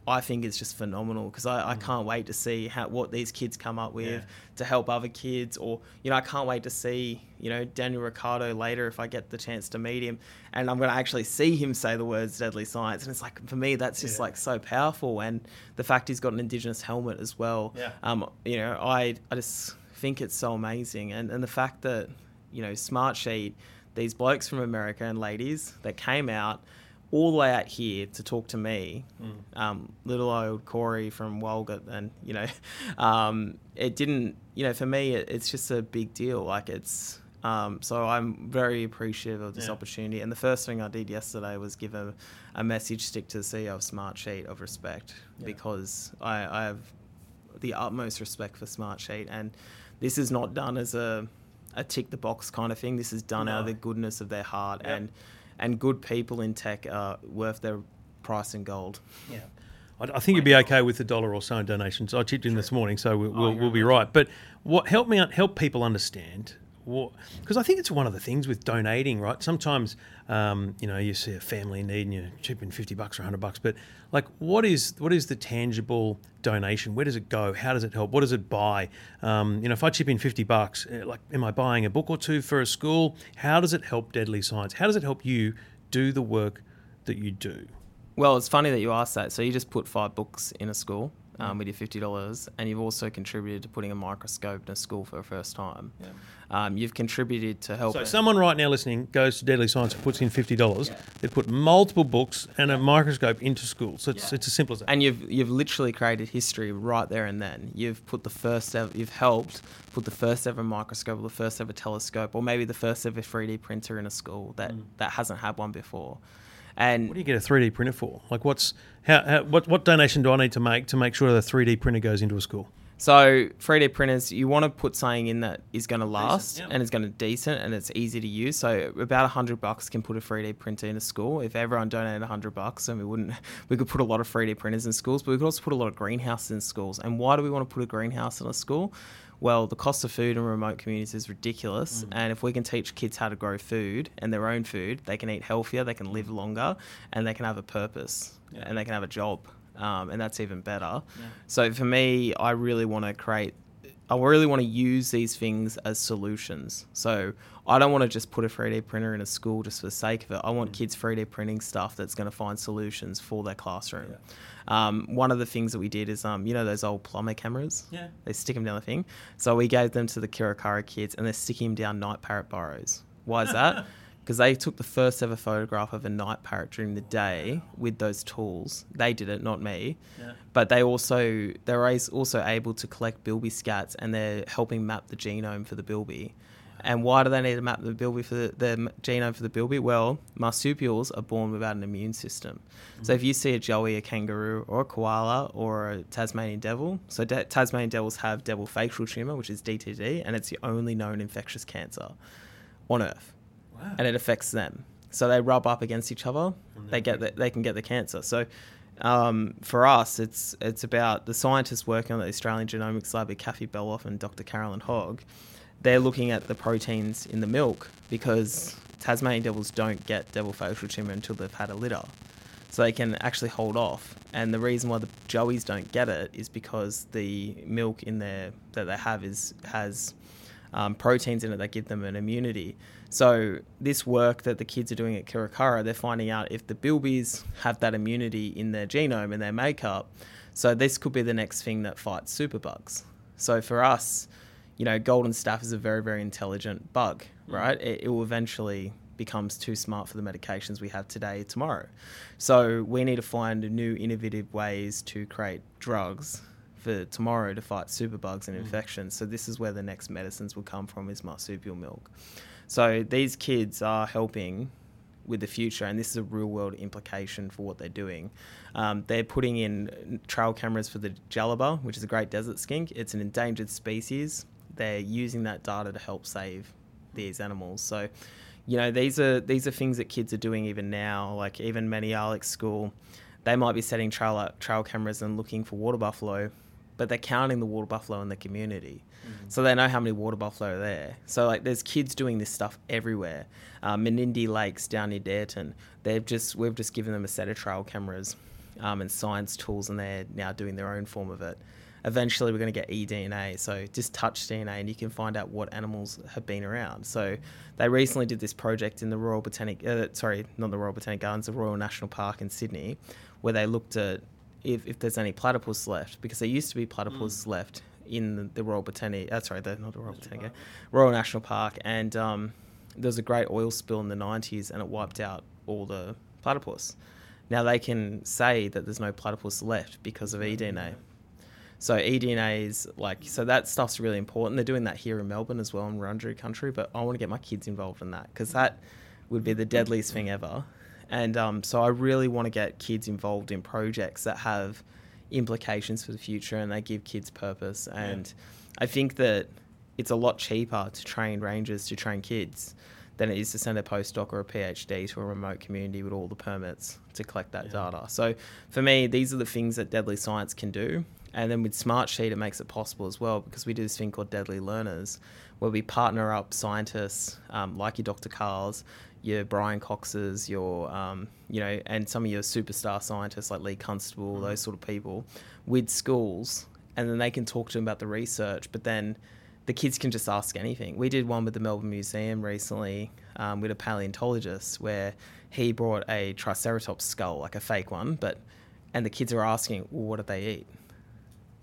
I think it's just phenomenal because I, I can't wait to see how what these kids come up with Yeah. to help other kids, or you know, I can't wait to see you know Daniel Ricciardo later if I get the chance to meet him, and I'm going to actually see him say the words "deadly science," and it's like for me that's just Yeah. like so powerful, and the fact he's got an indigenous helmet as well. Yeah. Um, you know, I I just think it's so amazing, and and the fact that you know Smartsheet, these blokes from America and ladies that came out all the way out here to talk to me, um, little old Corey from Walgett, and you know, um, it didn't, you know, for me, it, it's just a big deal. Like it's, um, so I'm very appreciative of this Yeah. opportunity. And the first thing I did yesterday was give a, a message stick to the CEO of Smartsheet of respect because I, I have the utmost respect for Smartsheet, and this is not done as a a tick the box kind of thing. This is done out of the goodness of their heart, Yep. and and good people in tech are worth their price in gold. Yeah. I, I think you'd be okay with the dollar or so in donations. I chipped in this morning, so we, we'll, oh, we'll be right. But what help me out, help people understand because I think it's one of the things with donating, right? Sometimes, um, you know, you see a family in need and you chip in fifty bucks or hundred bucks, but like, what is what is the tangible donation? Where does it go? How does it help? What does it buy? Um, you know, if I chip in fifty bucks, eh, like, am I buying a book or two for a school? How does it help Deadly Science? How does it help you do the work that you do? Well, it's funny that you asked that. So you just put five books in a school um, with your fifty dollars, and you've also contributed to putting a microscope in a school for the first time. Um, you've contributed to help. So someone right now listening goes to Deadly Science and puts in fifty dollars. They put multiple books and a microscope into school. So it's, it's as simple as that. and you've you've literally created history right there and then. You've put the first ever, you've helped put the first ever microscope or the first ever telescope or maybe the first ever 3D printer in a school that Mm. that hasn't had one before. And What do you get a 3D printer for? Like, what's how, how what what donation do I need to make to make sure the 3D printer goes into a school? So 3D printers, you want to put something in that is going to last yeah. and is going to decent and it's easy to use. So about a hundred bucks can put a 3D printer in a school. If everyone donated a hundred bucks, then we wouldn't. We could put a lot of 3D printers in schools, but we could also put a lot of greenhouses in schools. And why do we want to put a greenhouse in a school? Well, the cost of food in remote communities is ridiculous. And if we can teach kids how to grow food and their own food, they can eat healthier, they can live longer, and they can have a purpose and they can have a job. Um, and that's even better. So for me, I really want to create. I really want to use these things as solutions. So I don't want to just put a 3D printer in a school just for the sake of it. I want kids 3D printing stuff that's going to find solutions for their classroom. Um, one of the things that we did is, um, you know, those old plumber cameras. Yeah. They stick them down the thing. So we gave them to the Kiwirrkurra kids, and they're sticking them down night parrot burrows. Why is that? Because they took the first ever photograph of a night parrot during the day with those tools. They did it, not me. Yeah. But they also they're also able to collect bilby scats, and they're helping map the genome for the bilby. And why do they need to map the bilby for the, genome for the bilby? Well, marsupials are born without an immune system. So if you see a joey, a kangaroo, or a koala, or a Tasmanian devil, so de- Tasmanian devils have devil facial tumor, which is DTD, and it's the only known infectious cancer on Earth, and it affects them. So they rub up against each other, they get the, they can get the cancer. So um, for us, it's it's about the scientists working on the Australian Genomics Lab, with Kathy Belov and Dr. Carolyn Hogg. They're looking at the proteins in the milk because Tasmanian devils don't get devil facial tumor until they've had a litter. So they can actually hold off. And the reason why the joeys don't get it is because the milk in there that they have is has um, proteins in it that give them an immunity. So this work that the kids are doing at Kiwirrkurra, they're finding out if the bilbies have that immunity in their genome and their makeup. So this could be the next thing that fights superbugs. So for us, you know, golden staph is a very, very intelligent bug, right? It, it will eventually becomes too smart for the medications we have today tomorrow. So we need to find new innovative ways to create drugs for tomorrow to fight superbugs and infections. So this is where the next medicines will come from is marsupial milk. So these kids are helping with the future, and this is a real world implication for what they're doing. Um, they're putting in trail cameras for the jalaba, which is a great desert skink. It's an endangered species. They're using that data to help save these animals. So, you know, these are these are things that kids are doing even now. Like even many Alex school, they might be setting trail trail cameras and looking for water buffalo, but they're counting the water buffalo in the community. So they know how many water buffalo are there. So like, there's kids doing this stuff everywhere. Um, Menindee Lakes down near Dareton, they've just we've just given them a set of trail cameras um, and science tools, and they're now doing their own form of it. Eventually, we're going to get eDNA, so just touch DNA, and you can find out what animals have been around. So they recently did this project in the Royal Botanic, uh, sorry, not the Royal Botanic Gardens, the Royal National Park in Sydney, where they looked at if, if there's any platypus left, because there used to be platypus left in the, the Royal Botanic. Uh, sorry, the, not the Royal Botanic, Royal National Park, and um, there was a great oil spill in the 90s, and it wiped out all the platypus. Now they can say that there's no platypus left because of eDNA. So eDNA is like so that stuff's really important. They're doing that here in Melbourne as well in Wurundjeri country, but I want to get my kids involved in that because that would be the deadliest thing ever. And um, so I really want to get kids involved in projects that have implications for the future and they give kids purpose. And I think that it's a lot cheaper to train rangers to train kids than it is to send a postdoc or a PhD to a remote community with all the permits to collect that data. So for me, these are the things that Deadly Science can do. And then with Smartsheet, it makes it possible as well because we do this thing called Deadly Learners, where we partner up scientists um, like your Dr. Karls, your Brian Coxes, your um, you know, and some of your superstar scientists like Lee Constable, those sort of people, with schools, and then they can talk to them about the research. But then the kids can just ask anything. We did one with the Melbourne Museum recently um, with a paleontologist where he brought a Triceratops skull, like a fake one, but and the kids are asking, well, what did they eat?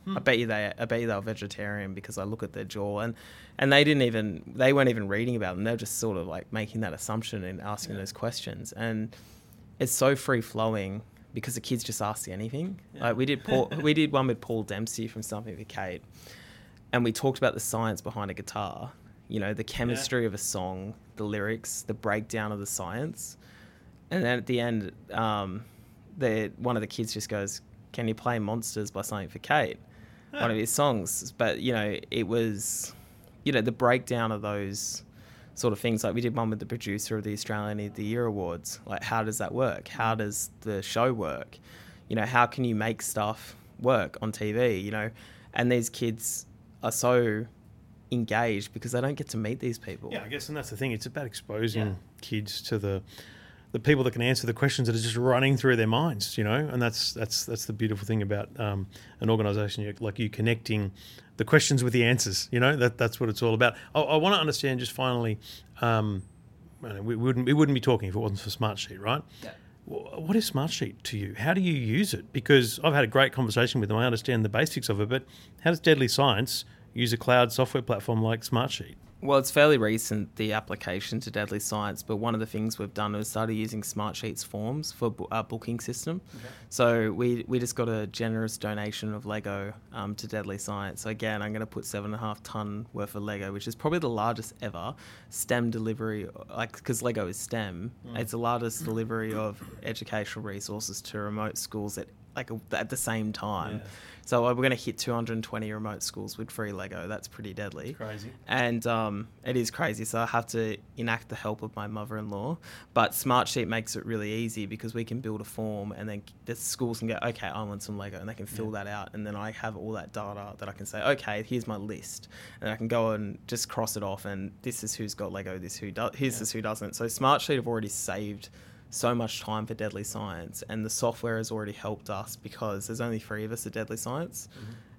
I bet you they, I bet you they were vegetarian because I look at their jaw and, and they didn't even, they weren't even reading about them. They're just sort of like making that assumption and asking those questions, and it's so free flowing because the kids just ask you anything. Like we did, Paul, we did one with Paul Dempsey from Something for Kate, and we talked about the science behind a guitar. You know, the chemistry of a song, the lyrics, the breakdown of the science. and then at the end, um, the one of the kids just goes, "Can you play Monsters by Something for Kate?" One of his songs, but you know, it was, you know, the breakdown of those sort of things. Like we did one with the producer of the Australian of the Year Awards. Like, how does that work? How does the show work? You know, how can you make stuff work on TV? You know, and these kids are so engaged because they don't get to meet these people. Yeah, I guess, and that's the thing. It's about exposing Yeah. kids to the the people that can answer the questions that are just running through their minds, you know, and that's that's that's the beautiful thing about um, an organisation like you connecting the questions with the answers. You know, that that's what it's all about. I, I want to understand just finally. Um, we wouldn't we wouldn't be talking if it wasn't for Smartsheet, right? Wh- What is Smartsheet to you? How do you use it? Because I've had a great conversation with them. I understand the basics of it, but how does Deadly Science use a cloud software platform like Smartsheet? Well, it's fairly recent, the application to Deadly Science, but one of the things we've done is started using Smartsheets forms for our booking system. So we, we just got a generous donation of Lego um, to Deadly Science. So again, I'm going to put seven and a half ton worth of Lego, which is probably the largest ever STEM delivery, like because Lego is STEM. It's the largest delivery of educational resources to remote schools at like at the same time. So uh, we're going to hit 220 remote schools with free Lego. That's pretty deadly Crazy. and um, it is crazy. So I have to enact the help of my mother-in-law. But Smartsheet makes it really easy because we can build a form, and then the schools can go, okay, I want some Lego, and they can fill that out, and then I have all that data that I can say, okay, here's my list, and I can go and just cross it off, and this is who's got Lego, this who does, here's this who doesn't. So Smartsheet have already saved so much time for Deadly Science, and the software has already helped us because there's only three of us at Deadly Science,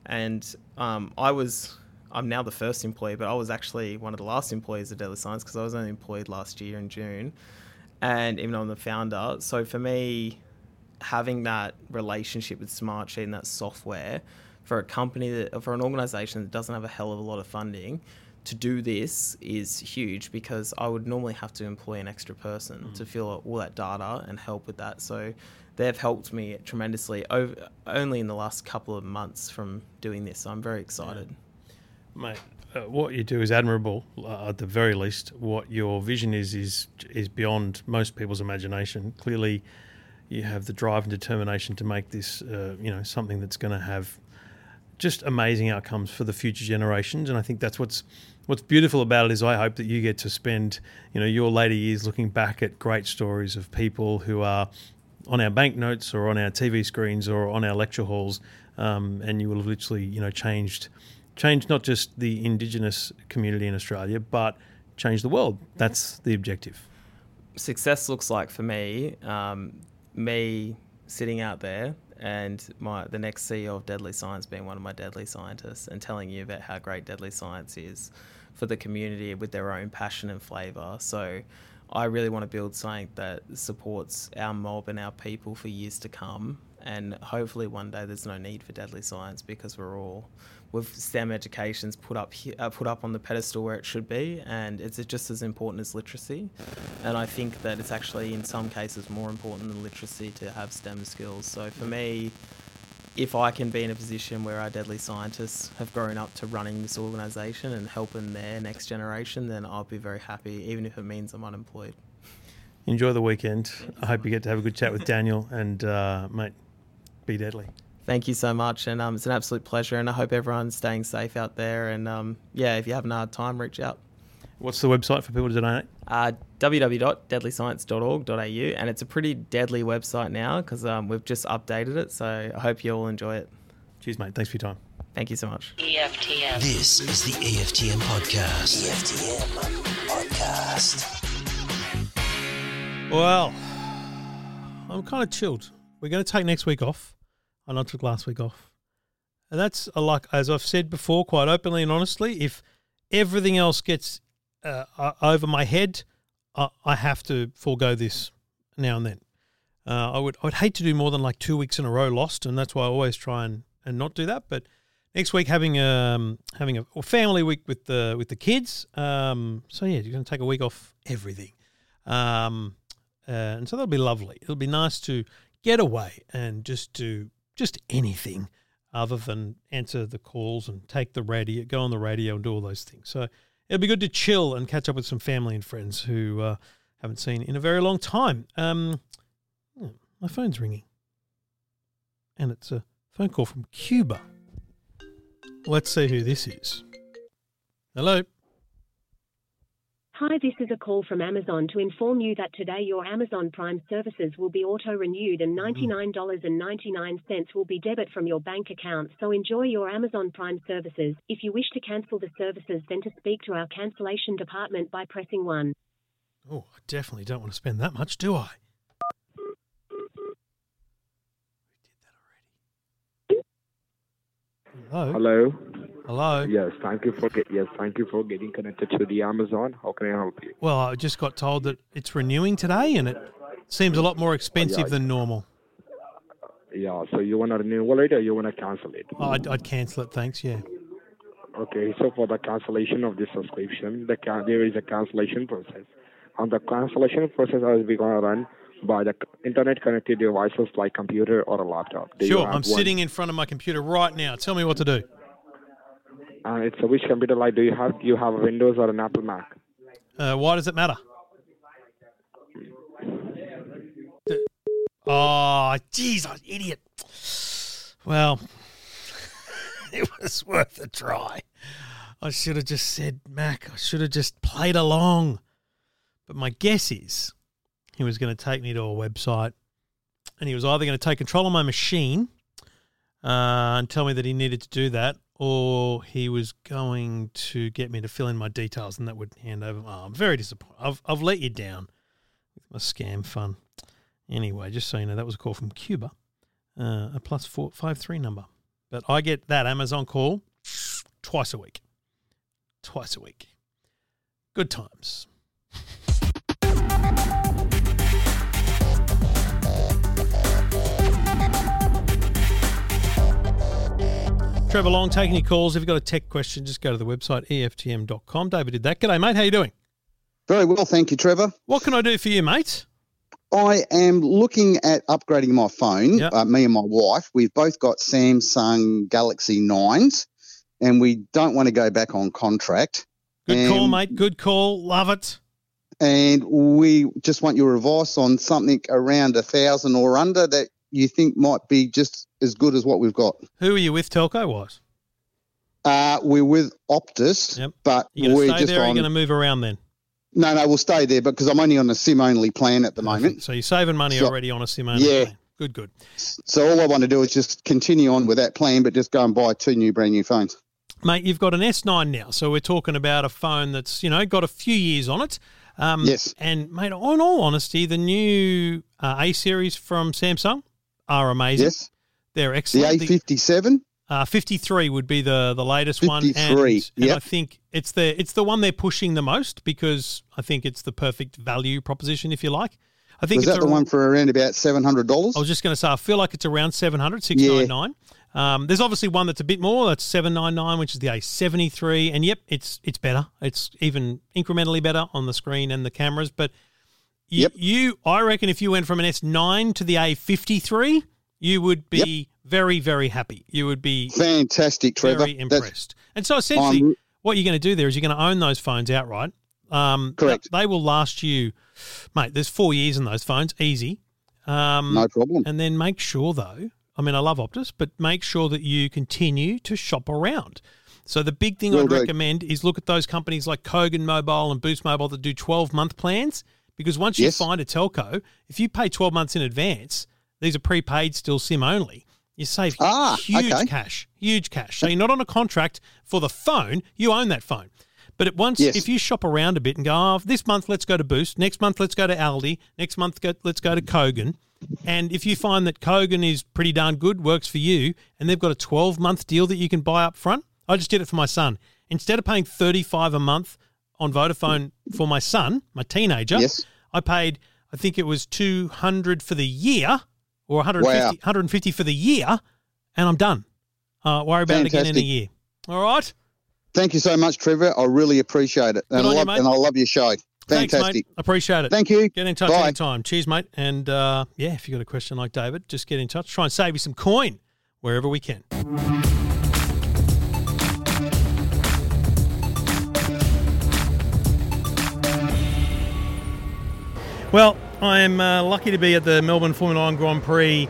and um, I was. I'm now the first employee, but I was actually one of the last employees at Deadly Science because I was only employed last year in June, and even though I'm the founder, so for me, having that relationship with Smartsheet and that software for a company that for an organization that doesn't have a hell of a lot of funding to do this is huge because I would normally have to employ an extra person to fill out all that data and help with that. So they've helped me tremendously over only in the last couple of months from doing this. So I'm very excited. mate. Uh, what you do is admirable. Uh, at the very least, what your vision is is is beyond most people's imagination. Clearly, you have the drive and determination to make this, uh, you know, something that's going to have just amazing outcomes for the future generations. And I think that's what's what's beautiful about it is I hope that you get to spend, you know, your later years looking back at great stories of people who are on our banknotes or on our TV screens or on our lecture halls, um, and you will have literally, you know, changed changed not just the Indigenous community in Australia, but change the world. That's the objective. success looks like for me, um, me sitting out there and my the next CEO of Deadly Science being one of my deadly scientists and telling you about how great Deadly Science is for the community with their own passion and flavour. So I really want to build something that supports our mob and our people for years to come. And hopefully one day there's no need for deadly science because we're all with STEM education's put up he- uh, put up on the pedestal where it should be, and it's just as important as literacy. And I think that it's actually in some cases more important than literacy to have STEM skills. So for me, if I can be in a position where our deadly scientists have grown up to running this organisation and helping their next generation, then I'll be very happy, even if it means I'm unemployed. Enjoy the weekend. I hope you get to have a good chat with Daniel and uh, mate, be deadly. Thank you so much, and um, it's an absolute pleasure. And I hope everyone's staying safe out there. And um, yeah, if you have a hard time, reach out. What's the website for people to donate? Uh, www.deadlyscience.org.au, and it's a pretty deadly website now because um, we've just updated it. So I hope you all enjoy it. Cheers, mate. Thanks for your time. Thank you so much. EFTM. This is the EFTM podcast. EFTM podcast. Well, I'm kind of chilled. We're going to take next week off. I know I took last week off. And that's a like, as I've said before, quite openly and honestly, if everything else gets uh, over my head, I, I have to forego this now and then. Uh, I would I would hate to do more than like two weeks in a row lost, and that's why I always try and, and not do that. But next week having um having a, a family week with the with the kids. Um, so yeah, you're going to take a week off everything. Um, uh, and so that'll be lovely. It'll be nice to get away and just do just anything other than answer the calls and take the radio, go on the radio and do all those things. So it'll be good to chill and catch up with some family and friends who uh, haven't seen in a very long time. Um, my phone's ringing, and it's a phone call from Cuba. Let's see who this is. Hello. Hi, this is a call from Amazon to inform you that today your Amazon Prime services will be auto renewed and mm-hmm. $99.99 will be debit from your bank account. So enjoy your Amazon Prime services. If you wish to cancel the services, then to speak to our cancellation department by pressing 1. Oh, I definitely don't want to spend that much, do I? Hello. Hello. Hello. Yes, thank you for get, yes, thank you for getting connected to the Amazon. How can I help you? Well, I just got told that it's renewing today, and it seems a lot more expensive yeah. than normal. Yeah, so you want to renew it or you want to cancel it? Oh, I'd, I'd cancel it, thanks. Yeah. Okay, so for the cancellation of the subscription, the can, there is a cancellation process. And the cancellation process is we going to run by the internet connected devices like computer or a laptop. Do Sure. I'm one? sitting in front of my computer right now. Tell me what to do. And it's a which computer like do you have? You have a Windows or an Apple Mac? Uh, why does it matter? Oh, jeez, I'm idiot. Well, it was worth a try. I should have just said Mac. I should have just played along. But my guess is he was going to take me to a website and he was either going to take control of my machine uh, and tell me that he needed to do that, or he was going to get me to fill in my details and that would hand over. Oh, I'm very disappointed. I've, I've let you down with my scam fun. Anyway, just so you know, that was a call from Cuba, uh, a plus four five three number. But I get that Amazon call twice a week. Twice a week. Good times. Trevor Long taking your calls. If you've got a tech question, just go to the website EFTM.com. David did that. G'day, mate. How you doing? Very well, thank you, Trevor. What can I do for you, mate? I am looking at upgrading my phone. Yep. Uh, me and my wife, we've both got Samsung Galaxy Nines, and we don't want to go back on contract. Good call, mate. Good call. Love it. And we just want your advice on something around a thousand or under that you think might be just as good as what we've got. Who are you with, telco wise? Uh, we're with Optus, Yep. but we're stay just there or are you going to move around then? No, no, we'll stay there because I'm only on a SIM only plan at the moment. So you're saving money So- already on a SIM only Yeah. plan. Good, good. So all I want to do is just continue on with that plan, but just go and buy two new brand new phones. Mate, you've got an S9 now, so we're talking about a phone that's you know got a few years on it. Um, Yes. And mate, in all honesty, the new uh, A series from Samsung are amazing. Yes. They're excellent. The- A57. Uh, 53 would be the the latest one, 53, and, and yep. I think it's the it's the one they're pushing the most because I think it's the perfect value proposition, if you like. I think Was it's that a, the one for around about seven hundred dollars? I was just going to say, I feel like it's around 700, 699. Um, there's obviously one that's a bit more. That's 799, which is the A73, and yep, it's it's better. It's even incrementally better on the screen and the cameras. But you, Yep. you I reckon, if you went from an S9 to the A53, you would be very, very happy. You would be Fantastic, Trevor. very That's- impressed. And so essentially, I'm- what you're going to do there is you're going to own those phones outright. Um, Correct. They, they will last you, mate. There's four years in those phones, easy. Um, no problem. and then make sure, though, I mean, I love Optus, but make sure that you continue to shop around. So the big thing Will I'd do. recommend is look at those companies like Kogan Mobile and Boost Mobile that do 12 month plans. Because once Yes. you find a telco, if you pay 12 months in advance, these are prepaid, still SIM only. You save Ah, huge okay. cash, huge cash. So you're not on a contract for the phone; you own that phone. But it once, Yes. if you shop around a bit and go, oh, this month let's go to Boost, next month let's go to Aldi, next month go, let's go to Kogan, and if you find that Kogan is pretty darn good, works for you, and they've got a 12 month deal that you can buy up front, I just did it for my son. Instead of paying 35 a month on Vodafone for my son, my teenager, Yes. I paid, I think it was 200 for the year or 150, Wow. 150 for the year, and I'm done. Uh, worry about it again in a year. All right. Thank you so much, Trevor. I really appreciate it, and I on you, love and I love your show. Thanks, Fantastic. mate. Appreciate it. Thank you. Get in touch Bye. anytime. Cheers, mate. And uh, yeah, if you've got a question like David, just get in touch. Try and save you some coin wherever we can. Well, I'm uh, lucky to be at the Melbourne Formula One Grand Prix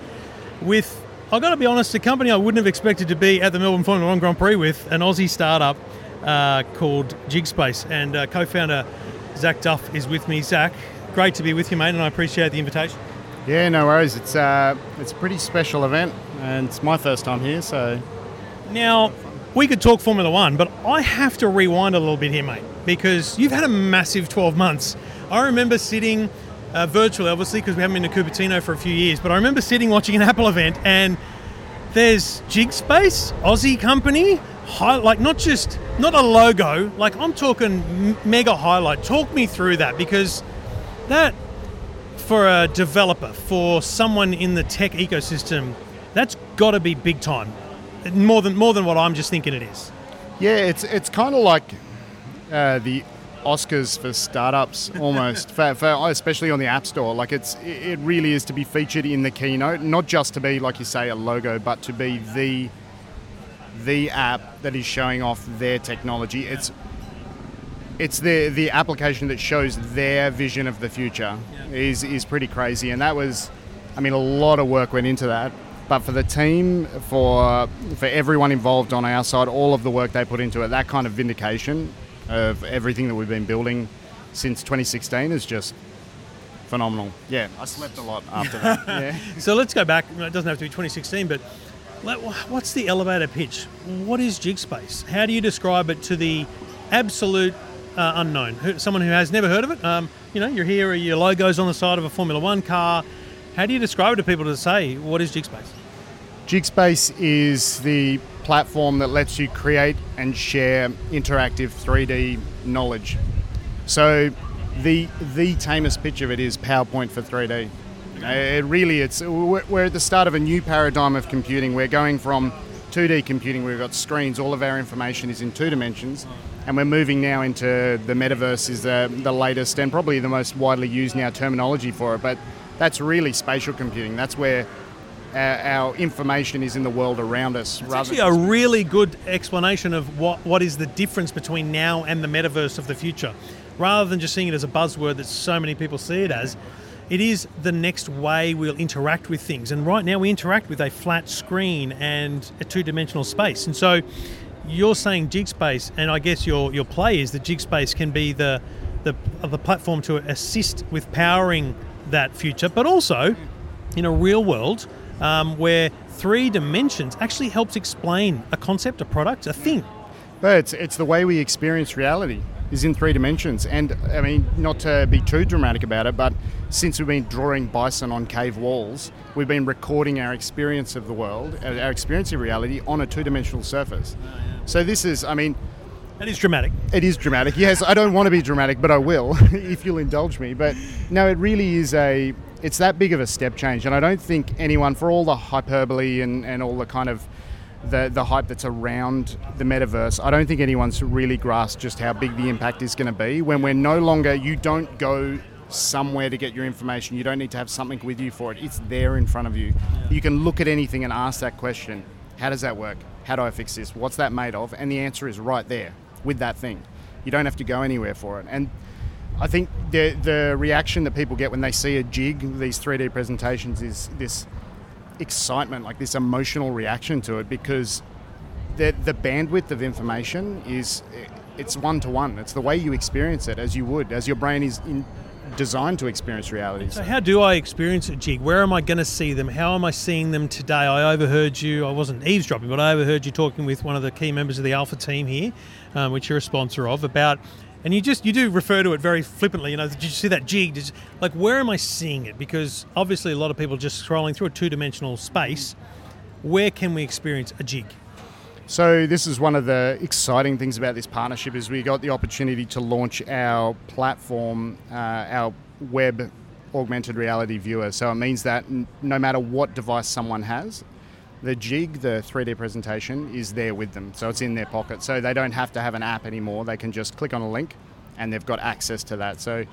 with, I've got to be honest, a company I wouldn't have expected to be at the Melbourne Formula One Grand Prix with, an Aussie startup uh, called Jigspace. And uh, co founder Zac Duff is with me. Zac, great to be with you, mate, and I appreciate the invitation. Yeah, no worries. It's uh, it's a pretty special event, and it's my first time here, so Now, we could talk Formula One, but I have to rewind a little bit here, mate, because you've had a massive 12 months. I remember sitting uh, virtually, obviously, because we haven't been to Cupertino for a few years, but I remember sitting watching an Apple event and there's Jigspace, Aussie company, high, like not just, not a logo, like I'm talking mega highlight. Talk me through that because that, for a developer, for someone in the tech ecosystem, that's got to be big time. More than more than what I'm just thinking it is. yeah, it's it's kind of like uh, the Oscars for startups, almost, for, for, especially on the App Store. Like it's it really is to be featured in the keynote, not just to be like you say a logo, but to be the the app that is showing off their technology. It's it's the the application that shows their vision of the future is is pretty crazy, and that was, I mean, a lot of work went into that. But for the team, for for everyone involved on our side, all of the work they put into it, that kind of vindication of everything that we've been building since 2016 is just phenomenal. Yeah, I slept a lot after that. Yeah. So let's go back. It doesn't have to be 2016, but what's the elevator pitch? What is Jigspace? How do you describe it to the absolute uh, unknown? Someone who has never heard of it. Um, you know, you're here, your logo's on the side of a Formula One car. How do you describe it to people to say what is Jigspace? Jigspace is the platform that lets you create and share interactive 3D knowledge. So the the tamest pitch of it is PowerPoint for 3D. Uh, It really it's we're at the start of a new paradigm of computing. We're going from 2D computing we've got screens, all of our information is in two dimensions, and we're moving now into the metaverse is the, the latest and probably the most widely used now terminology for it. But that's really spatial computing. That's where our, our information is in the world around us. It's actually a really good explanation of what, what is the difference between now and the metaverse of the future. Rather than just seeing it as a buzzword that so many people see it as, it is the next way we'll interact with things. And right now we interact with a flat screen and a two dimensional space. And so you're saying Jigspace, and I guess your, your play is that Jigspace can be the, the, uh, the platform to assist with powering that future, but also in a real world um, where three dimensions actually helps explain a concept, a product, a thing. But it's, it's the way we experience reality is in three dimensions. And I mean, not to be too dramatic about it, but since we've been drawing bison on cave walls, we've been recording our experience of the world, our experience of reality on a two dimensional surface. So this is, I mean, That is dramatic. it is dramatic. Yes, I don't want to be dramatic, but I will if you'll indulge me. But no, it really is a. It's that big of a step change, and I don't think anyone, for all the hyperbole and, and all the kind of the the hype that's around the metaverse, I don't think anyone's really grasped just how big the impact is going to be when we're no longer. You don't go somewhere to get your information. You don't need to have something with you for it. It's there in front of you. You can look at anything and ask that question. How does that work? How do I fix this? What's that made of? And the answer is right there with that thing. You don't have to go anywhere for it. And I think the the reaction that people get when they see a jig, these 3D presentations, is this excitement, like this emotional reaction to it, because the the bandwidth of information is it's one to one. It's the way you experience it, as you would, as your brain is in, designed to experience reality. So, how do I experience a jig? Where am I going to see them? How am I seeing them today? I overheard you, I wasn't eavesdropping, but I overheard you talking with one of the key members of the Alfa team here, um, which you're a sponsor of, about. And you just you do refer to it very flippantly. You know, did you see that jig? Did you- like, where am I seeing it? Because obviously, a lot of people just scrolling through a two-dimensional space. Where can we experience a jig? So this is one of the exciting things about this partnership is we got the opportunity to launch our platform, uh, our web augmented reality viewer. So it means that no matter what device someone has, the jig, the 3D presentation, is there with them. So it's in their pocket. So they don't have to have an app anymore. They can just click on a link, and they've got access to that. So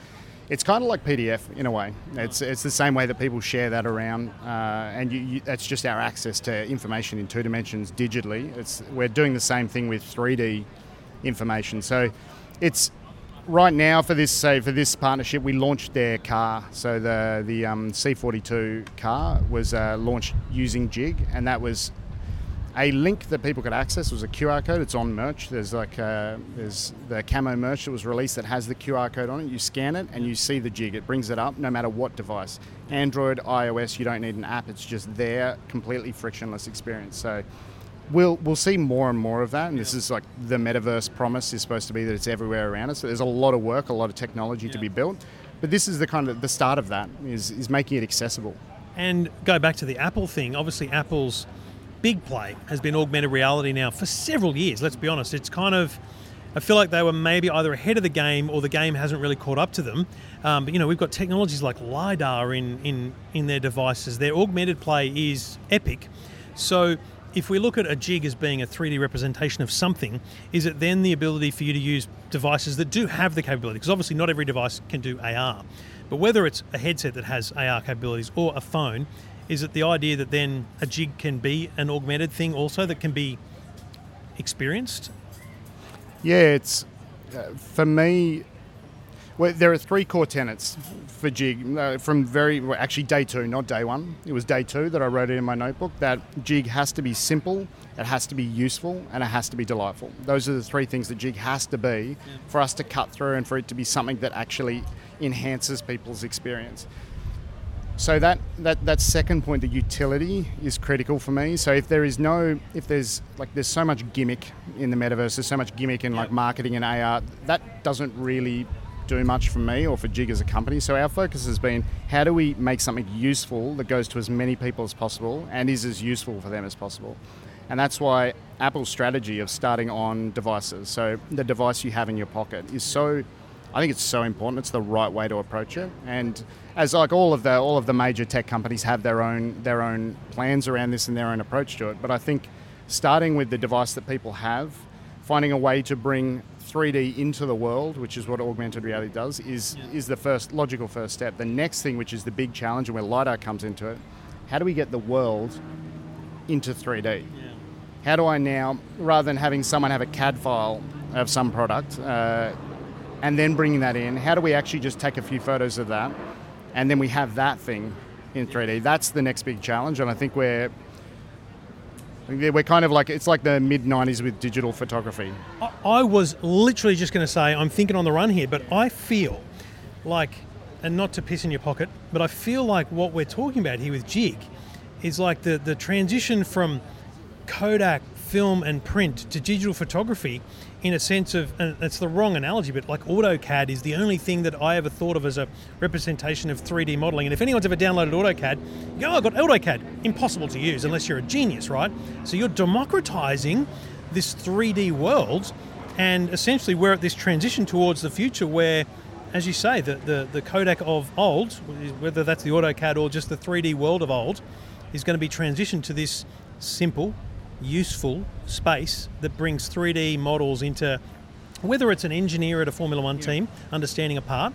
it's kind of like PDF in a way. It's it's the same way that people share that around, uh, and you, you, that's just our access to information in two dimensions digitally. It's we're doing the same thing with 3D information. So it's right now for this say for this partnership, we launched their car. So the the um, C42 car was uh, launched using Jig, and that was a link that people could access. Was a QR code. It's on merch. There's like uh, there's the camo merch that was released that has the QR code on it. You scan it and you see the Jig. It brings it up no matter what device. Android, iOS. You don't need an app. It's just there, completely frictionless experience. So we'll we'll see more and more of that. And this is like the metaverse promise is supposed to be that it's everywhere around us. So there's a lot of work, a lot of technology to be built. But this is the kind of the start of that is is making it accessible. And go back to the Apple thing. Obviously, Apple's big play has been augmented reality now for several years. Let's be honest. It's kind of, I feel like they were maybe either ahead of the game or the game hasn't really caught up to them. Um, but you know, we've got technologies like lidar in in in their devices. Their augmented play is epic. So. If we look at a jig as being a 3D representation of something, is it then the ability for you to use devices that do have the capability? Because obviously, not every device can do AR. But whether it's a headset that has AR capabilities or a phone, is it the idea that then a jig can be an augmented thing also that can be experienced? Yeah, it's uh, for me. Well, there are three core tenets for Jig uh, from very well, actually day two, not day one. It was day two that I wrote it in my notebook. That Jig has to be simple, it has to be useful, and it has to be delightful. Those are the three things that Jig has to be for us to cut through and for it to be something that actually enhances people's experience. So that, that that second point, the utility, is critical for me. So if there is no, if there's like there's so much gimmick in the metaverse, there's so much gimmick in like marketing and AR, that doesn't really do much for me or for Jig as a company. So our focus has been how do we make something useful that goes to as many people as possible and is as useful for them as possible. And that's why Apple's strategy of starting on devices, so the device you have in your pocket, is so I think it's so important. It's the right way to approach it. And as like all of the all of the major tech companies have their own their own plans around this and their own approach to it. But I think starting with the device that people have, finding a way to bring 3D into the world, which is what augmented reality does, is is the first logical first step. The next thing, which is the big challenge and where lidar comes into it, how do we get the world into 3D? How do I now, rather than having someone have a CAD file of some product, uh, and then bringing that in, how do we actually just take a few photos of that, and then we have that thing in 3D? That's the next big challenge, and I think we're we're kind of like it's like the mid 90s with digital photography. I, I was literally just going to say I'm thinking on the run here, but I feel like, and not to piss in your pocket, but I feel like what we're talking about here with Jig is like the the transition from Kodak film and print to digital photography in a sense of and it's the wrong analogy but like AutoCAD is the only thing that I ever thought of as a representation of 3D modeling. And if anyone's ever downloaded AutoCAD you go oh, I've got AutoCAD. Impossible to use unless you're a genius right? So you're democratizing this 3D world and essentially we're at this transition towards the future where as you say the, the, the Kodak of old whether that's the AutoCAD or just the 3D world of old is going to be transitioned to this simple useful space that brings 3D models into whether it's an engineer at a Formula One team understanding a part,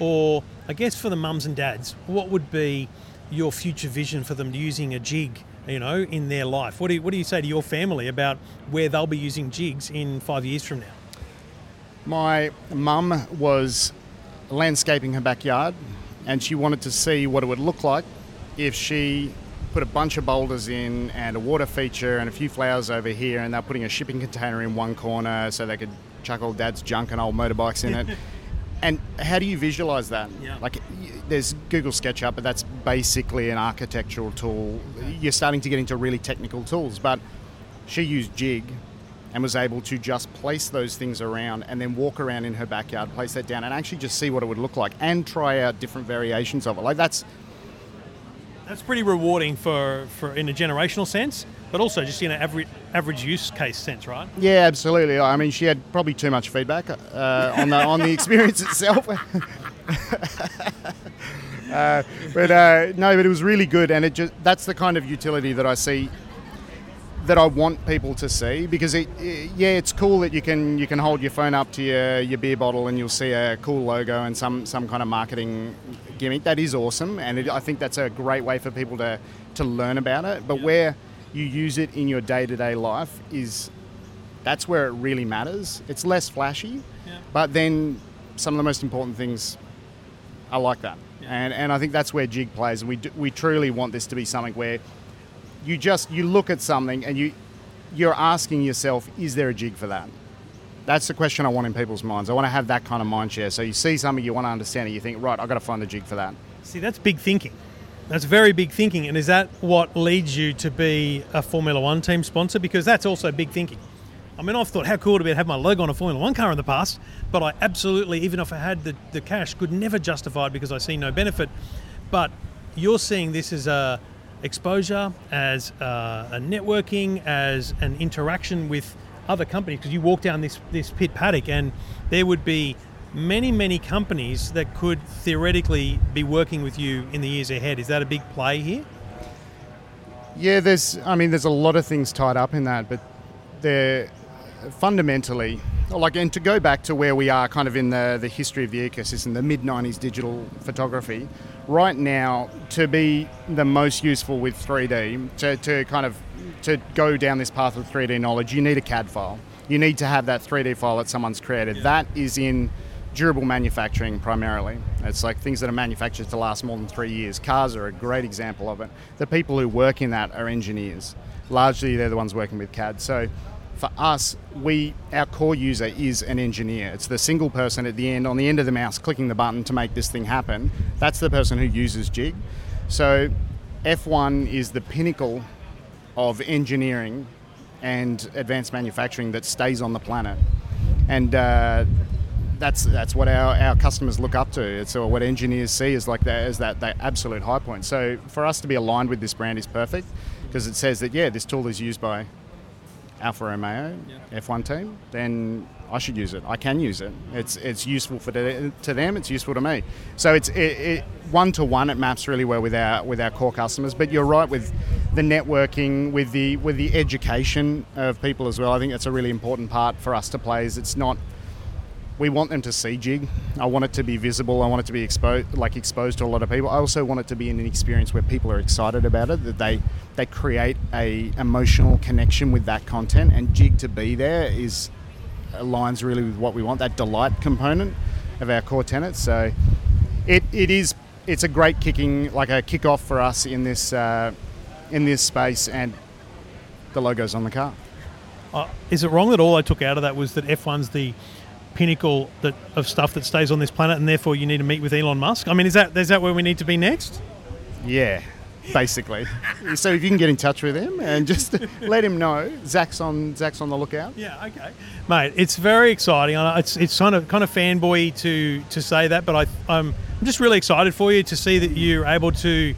or I guess for the mums and dads, what would be your future vision for them using a jig, you know, in their life? What do you, what do you say to your family about where they'll be using jigs in five years from now? My mum was landscaping her backyard and she wanted to see what it would look like if she put a bunch of boulders in and a water feature and a few flowers over here and they're putting a shipping container in one corner so they could chuck all dad's junk and old motorbikes in it. and how do you visualize that? Yeah. Like there's Google SketchUp, but that's basically an architectural tool. You're starting to get into really technical tools, but she used Jig and was able to just place those things around and then walk around in her backyard, place that down, and actually just see what it would look like and try out different variations of it. Like that's That's pretty rewarding for, for in a generational sense, but also just in an average average use case sense, right? yeah, absolutely. I mean, she had probably too much feedback uh, on the on the experience itself. uh, but uh, no, but it was really good, and it just that's the kind of utility that I see that I want people to see because it, yeah, it's cool that you can you can hold your phone up to your, your beer bottle and you'll see a cool logo and some some kind of marketing gimmick. That is awesome, and it, I think that's a great way for people to to learn about it. But where you use it in your day to day life is that's where it really matters. It's less flashy, but then some of the most important things are like that. And, and I think that's where jig plays. And we, do, we truly want this to be something where you just you look at something and you you're asking yourself, is there a jig for that? That's the question I want in people's minds. I want to have that kind of mind share. So you see something, you want to understand it, you think, right, I've got to find the jig for that. See, that's big thinking. That's very big thinking. And is that what leads you to be a Formula One team sponsor? Because that's also big thinking. I mean, I've thought how cool to be to have my logo on a Formula One car in the past, but I absolutely, even if I had the, the cash, could never justify it because I see no benefit. But you're seeing this as a exposure, as uh, a networking, as an interaction with other companies. Because you walk down this this pit paddock, and there would be many, many companies that could theoretically be working with you in the years ahead. Is that a big play here? Yeah, there's. I mean, there's a lot of things tied up in that, but they're fundamentally like, and to go back to where we are, kind of in the the history of the ecosystem, the mid '90s digital photography. Right now, to be the most useful with 3D, to, to kind of to go down this path of 3D knowledge, you need a CAD file. You need to have that 3D file that someone's created. That is in durable manufacturing primarily. It's like things that are manufactured to last more than three years. Cars are a great example of it. The people who work in that are engineers. Largely, they're the ones working with CAD. So, for us, we our core user is an engineer. It's the single person at the end, on the end of the mouse, clicking the button to make this thing happen. That's the person who uses Jig. So, F1 is the pinnacle of engineering and advanced manufacturing that stays on the planet. And uh, that's that's what our, our customers look up to. It's uh, what engineers see as like that as that, that absolute high point. So for us to be aligned with this brand is perfect because it says that yeah, this tool is used by Alfa Romeo F1 team. Then I should use it. I can use it. It's it's useful for the, to them. It's useful to me. So it's it, one to one. It maps really well with our with our core customers. But you're right with the networking, with the with the education of people as well. I think that's a really important part for us to play. Is it's not we want them to see jig. I want it to be visible. I want it to be exposed, like exposed to a lot of people. I also want it to be an experience where people are excited about it. That they they create a emotional connection with that content, and jig to be there is aligns really with what we want. That delight component of our core tenets. So it, it is it's a great kicking like a kickoff for us in this uh, in this space, and the logos on the car. Uh, is it wrong that all I took out of that was that F1's the pinnacle that of stuff that stays on this planet, and therefore you need to meet with Elon Musk? I mean, is that is that where we need to be next? Yeah, basically. so if you can get in touch with him and just let him know, Zac's on Zac's on the lookout. Yeah, okay, mate. It's very exciting. It's it's kind of kind of fanboy to to say that, but I I'm I'm just really excited for you to see that you're able to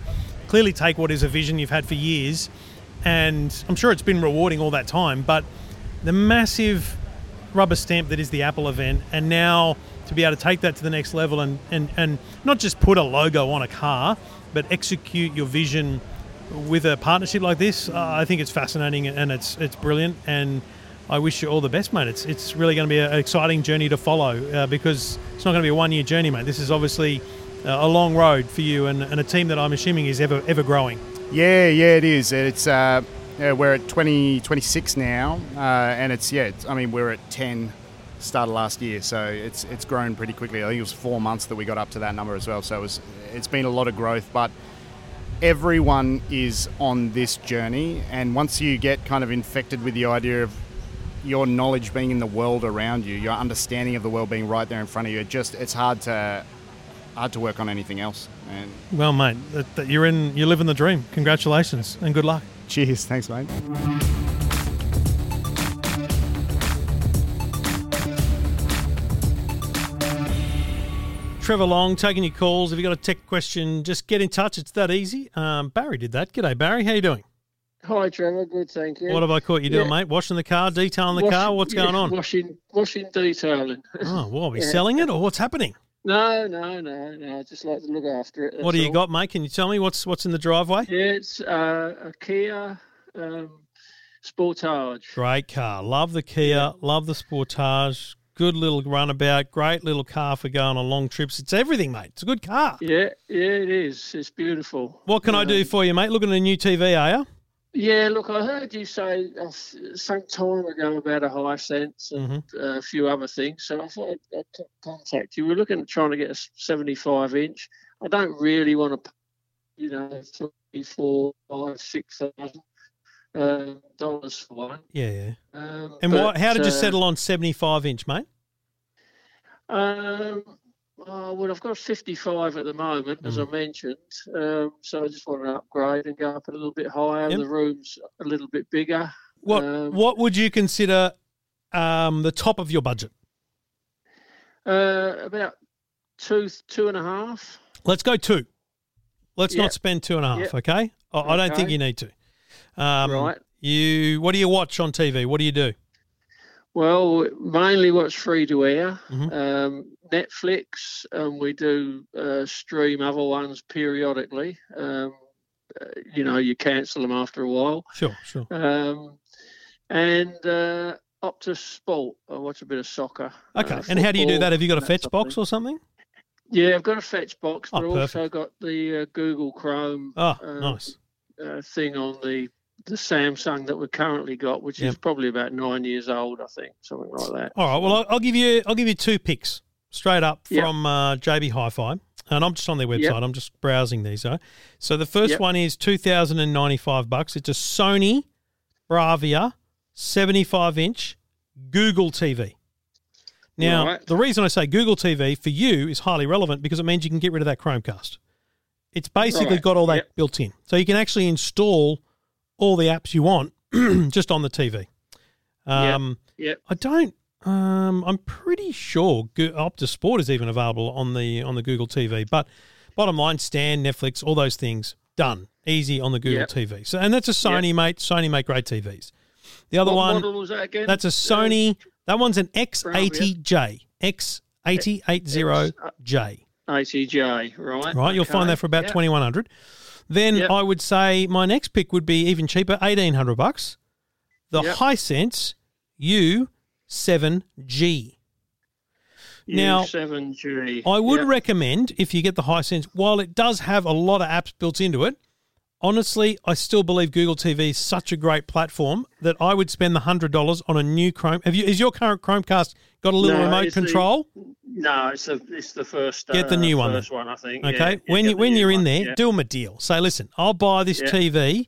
clearly take what is a vision you've had for years, and I'm sure it's been rewarding all that time. But the massive rubber stamp that is the Apple event, and now to be able to take that to the next level and, and, and not just put a logo on a car, but execute your vision with a partnership like this, uh, I think it's fascinating and it's it's brilliant. And I wish you all the best, mate. It's it's really going to be an exciting journey to follow uh, because it's not going to be a one year journey, mate. This is obviously uh, a long road for you and, and a team that I'm assuming is ever ever growing. Yeah, yeah, it is. It's uh, yeah, we're at 20, 26 now, uh, and it's yeah. It's, I mean, we're at ten started last year, so it's it's grown pretty quickly. I think it was four months that we got up to that number as well. So it was it's been a lot of growth, but everyone is on this journey, and once you get kind of infected with the idea of your knowledge being in the world around you, your understanding of the world being right there in front of you, it just it's hard to hard to work on anything else. And Well, mate, you're in you're living the dream. Congratulations and good luck. Cheers, thanks, mate. Trevor Long taking your calls. If you've got a tech question, just get in touch. It's that easy. Um, Barry did that. G'day, Barry. How you doing? Hi, Trevor. Good, thank you. What have I caught you doing, Yeah. mate? Washing the car, detailing the Wash- car. What's yeah, going on? Washing, washing, detailing. Oh, what are we Yeah. selling it or what's happening? No, no, no, no. I just like to look after it. what do you all. got, mate? Can you tell me what's what's in the driveway? Yeah, it's uh, a Kia um, Sportage. Great car. Love the Kia. Love the Sportage. Good little runabout. Great little car for going on long trips. It's everything, mate. It's a good car. Yeah, yeah, it is. It's beautiful. What can I do Um, for you, mate? Looking at a new TV, are you? Yeah, look, I heard you say uh, some time ago about a Hisense and Mm-hmm. uh, a few other things. So I thought I'd, I'd contact you. We're looking at trying to get a 75 inch. I don't really want to, you know, three, four, five, six thousand um, dollars for one. Yeah, yeah. Um, And what, how did you uh, settle on 75 inch, mate? Um, oh, well, I've got a 55 at the moment, as I Mm. mentioned. Um, so I just want to upgrade and go up a little bit higher. Yep. The room's a little bit bigger. What Um, what would you consider um, the top of your budget? Uh, about two, two and a half. Let's go two. Let's Yep. not spend two and a half. Yep. Okay, I, I don't think you need to. Um, Right. You. What do you watch on TV? What do you do? Well, mainly what's free to air, Mhm. um, Netflix, and we do uh, stream other ones periodically. Um, uh, you know, you cancel them after a while. Sure, sure. Um, and uh, Optus Sport, I watch a bit of soccer. Okay. uh, and how do you do that? Have you got a fetch box or something? Yeah, I've got a fetch box, Oh, but I've also got the uh, Google Chrome Oh, nice. uh, thing on the the Samsung that we've currently got, which is probably about nine years old, I think, something like that. All right. Well, I'll, I'll give you. I'll give you two picks straight up Yep. from uh, JB Hi-Fi, and I'm just on their website. Yep. I'm just browsing these. Right? So the first Yep. one is two thousand and ninety-five bucks. It's a Sony Bravia, seventy-five inch Google TV. Now, Right. the reason I say Google TV for you is highly relevant because it means you can get rid of that Chromecast. It's basically Right. got all that Yep. built in, so you can actually install all the apps you want just on the TV. Um, Yep. I don't. Um, I'm pretty sure Optus Sport is even available on the on the Google TV. But bottom line, Stan, Netflix, all those things done easy on the Google Yep. TV. So and that's a Sony mate. Sony make great TVs. The other what one, that again? that's a Sony. That one's an X80J, X8080J. ATJ, right? Right, you'll okay, find that for about yep. twenty one hundred. Then Yep. I would say my next pick would be even cheaper, eighteen hundred bucks. The Yep. Hisense U7G. Now, U7G. I would Yep. recommend if you get the Hisense, while it does have a lot of apps built into it, honestly, I still believe Google TV is such a great platform that I would spend the hundred dollars on a new Chrome. Have you? Is your current Chromecast got a little No, remote it's the- control? No, it's the it's the first. Get the uh, new one. First one, I think. Okay. Yeah, when you when you're in there, yeah. do them a deal. Say, listen, I'll buy this Yeah. TV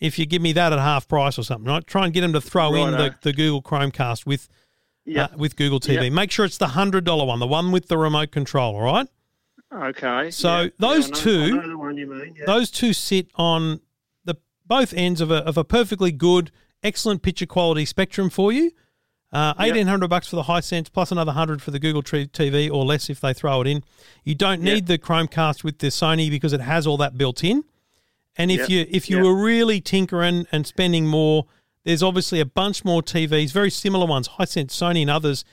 if you give me that at half price or something. Right? Try and get them to throw in the, the Google Chromecast with Yep. uh, with Google TV. Yep. Make sure it's the hundred dollar one, the one with the remote control. All right. Okay. So yeah, those yeah, know- two- I know the one you mean. Yeah. Those two sit on the both ends of a of a perfectly good, excellent picture quality spectrum for you. Uh, Yep. Eighteen hundred bucks for the Hisense plus another hundred for the Google TV, or less if they throw it in. You don't need the Chromecast with the Sony because it has all that built in. And if Yep. you if you Yep. were really tinkering and spending more, there's obviously a bunch more TVs, very similar ones, Hisense, Sony, and others,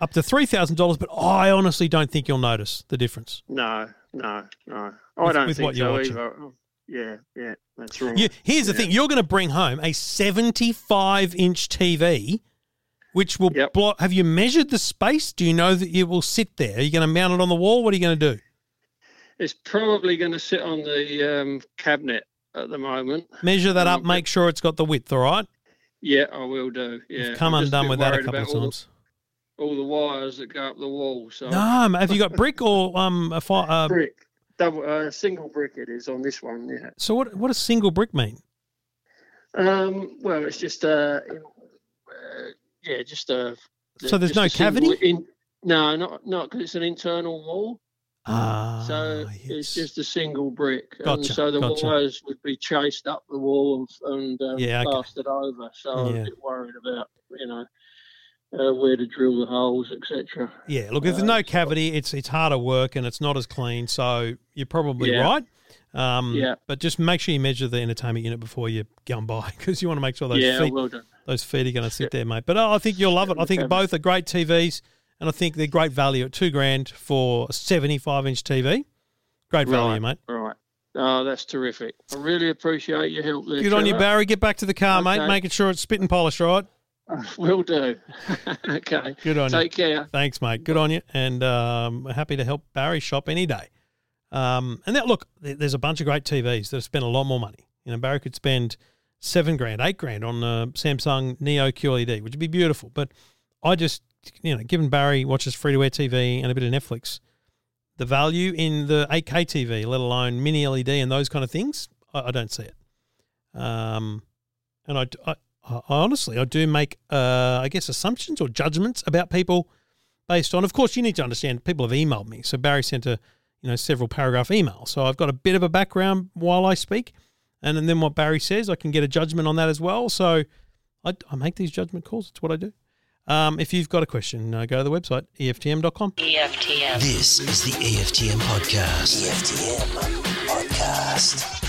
up to three thousand dollars. But I honestly don't think you'll notice the difference. No, no, no. I With- don't with think so either. Oh, Yeah, yeah, that's right. You, here's the thing: you're going to bring home a 75 inch TV, which will Yep. block. Have you measured the space? Do you know that it will sit there? Are you going to mount it on the wall? What are you going to do? It's probably going to sit on the um, cabinet at the moment. Measure that up. Um, Make sure it's got the width. All right. Yeah, I will do. Yeah, You've come I'm undone with that a couple of about all times. All the wires that go up the wall. So No, have you got brick or um a fi- uh, brick, double, uh, single brick. It is on this one. Yeah. So what what does single brick mean? Um. Well, it's just uh, uh yeah, just a. So there's no cavity? In, no, not not because it's an internal wall. Ah, So it's just a single brick, and so the gotcha. wires would be chased up the wall and, um, Yeah, okay. over. So I'm Yeah. a bit worried about you know uh, where to drill the holes, etc. yeah. Look, if there's no cavity, it's it's harder work and it's not as clean. So you're probably Yeah. right. Um, Yeah. But just make sure you measure the entertainment unit before you go and buy because you want to make sure those Yeah, feet well those feet are going to sit there, mate. But oh, I think you'll love it. I think both are great TVs, and I think they're great value at two grand for a 75 inch TV. Great value, mate. Right. Oh, that's terrific. I really appreciate your help there. Good on you, Barry. Get back to the car, mate. Okay. Making sure it's spit and polish, right? Will do. okay. Good on you. Take care. Thanks, mate. Good on you, and um, happy to help Barry shop any day. Um, and that look, there's a bunch of great TVs that have spent a lot more money. You know, Barry could spend seven grand, eight grand on a Samsung Neo QLED, which would be beautiful. But I just, you know, given Barry watches free to air TV and a bit of Netflix, the value in the 8K TV, let alone mini LED and those kind of things, I, I don't see it. Um, and I, I, I honestly, I do make, uh, I guess, assumptions or judgments about people based on. Of course, you need to understand. People have emailed me, so Barry sent a, you know, several paragraph email. So I've got a bit of a background while I speak, and, and then what Barry says, I can get a judgment on that as well. So I, I make these judgment calls. It's what I do. Um, if you've got a question, uh, go to the website eftm.com. EFTM. This is the EFTM podcast. EFTM podcast.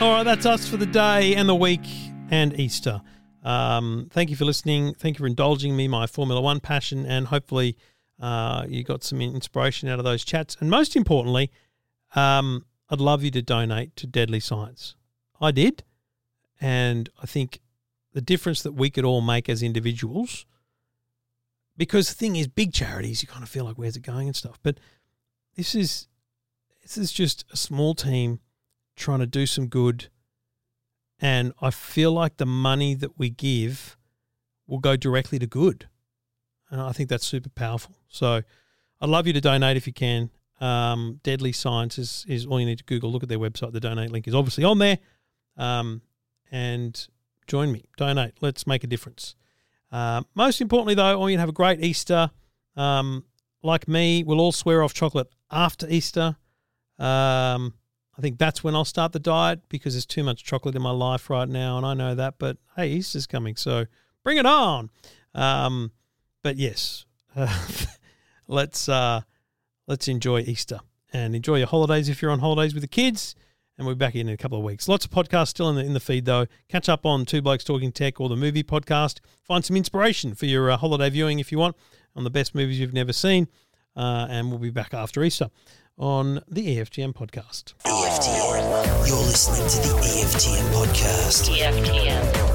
All right, that's us for the day and the week and Easter. Um, thank you for listening. Thank you for indulging me, my Formula One passion, and hopefully uh, you got some inspiration out of those chats. And most importantly, um, I'd love you to donate to Deadly Science. I did, and I think the difference that we could all make as individuals. Because the thing is, big charities, you kind of feel like where's it going and stuff. But this is this is just a small team trying to do some good. And I feel like the money that we give will go directly to good. And I think that's super powerful. So I'd love you to donate if you can. Um, Deadly Science is, is all you need to Google. Look at their website. The donate link is obviously on there. Um, and join me. Donate. Let's make a difference. Uh, most importantly, though, I want you to have a great Easter. Um, like me, we'll all swear off chocolate after Easter. Um, I think that's when I'll start the diet because there's too much chocolate in my life right now, and I know that. But hey, Easter's coming, so bring it on. Um, but yes, let's uh, let's enjoy Easter and enjoy your holidays if you're on holidays with the kids. And we're back in, a couple of weeks. Lots of podcasts still in the in the feed though. Catch up on Two Blokes Talking Tech or the movie podcast. Find some inspiration for your uh, holiday viewing if you want on the best movies you've never seen. Uh, and we'll be back after Easter on the EFTM podcast. EFTM. You're listening to the EFTM podcast. EFTM.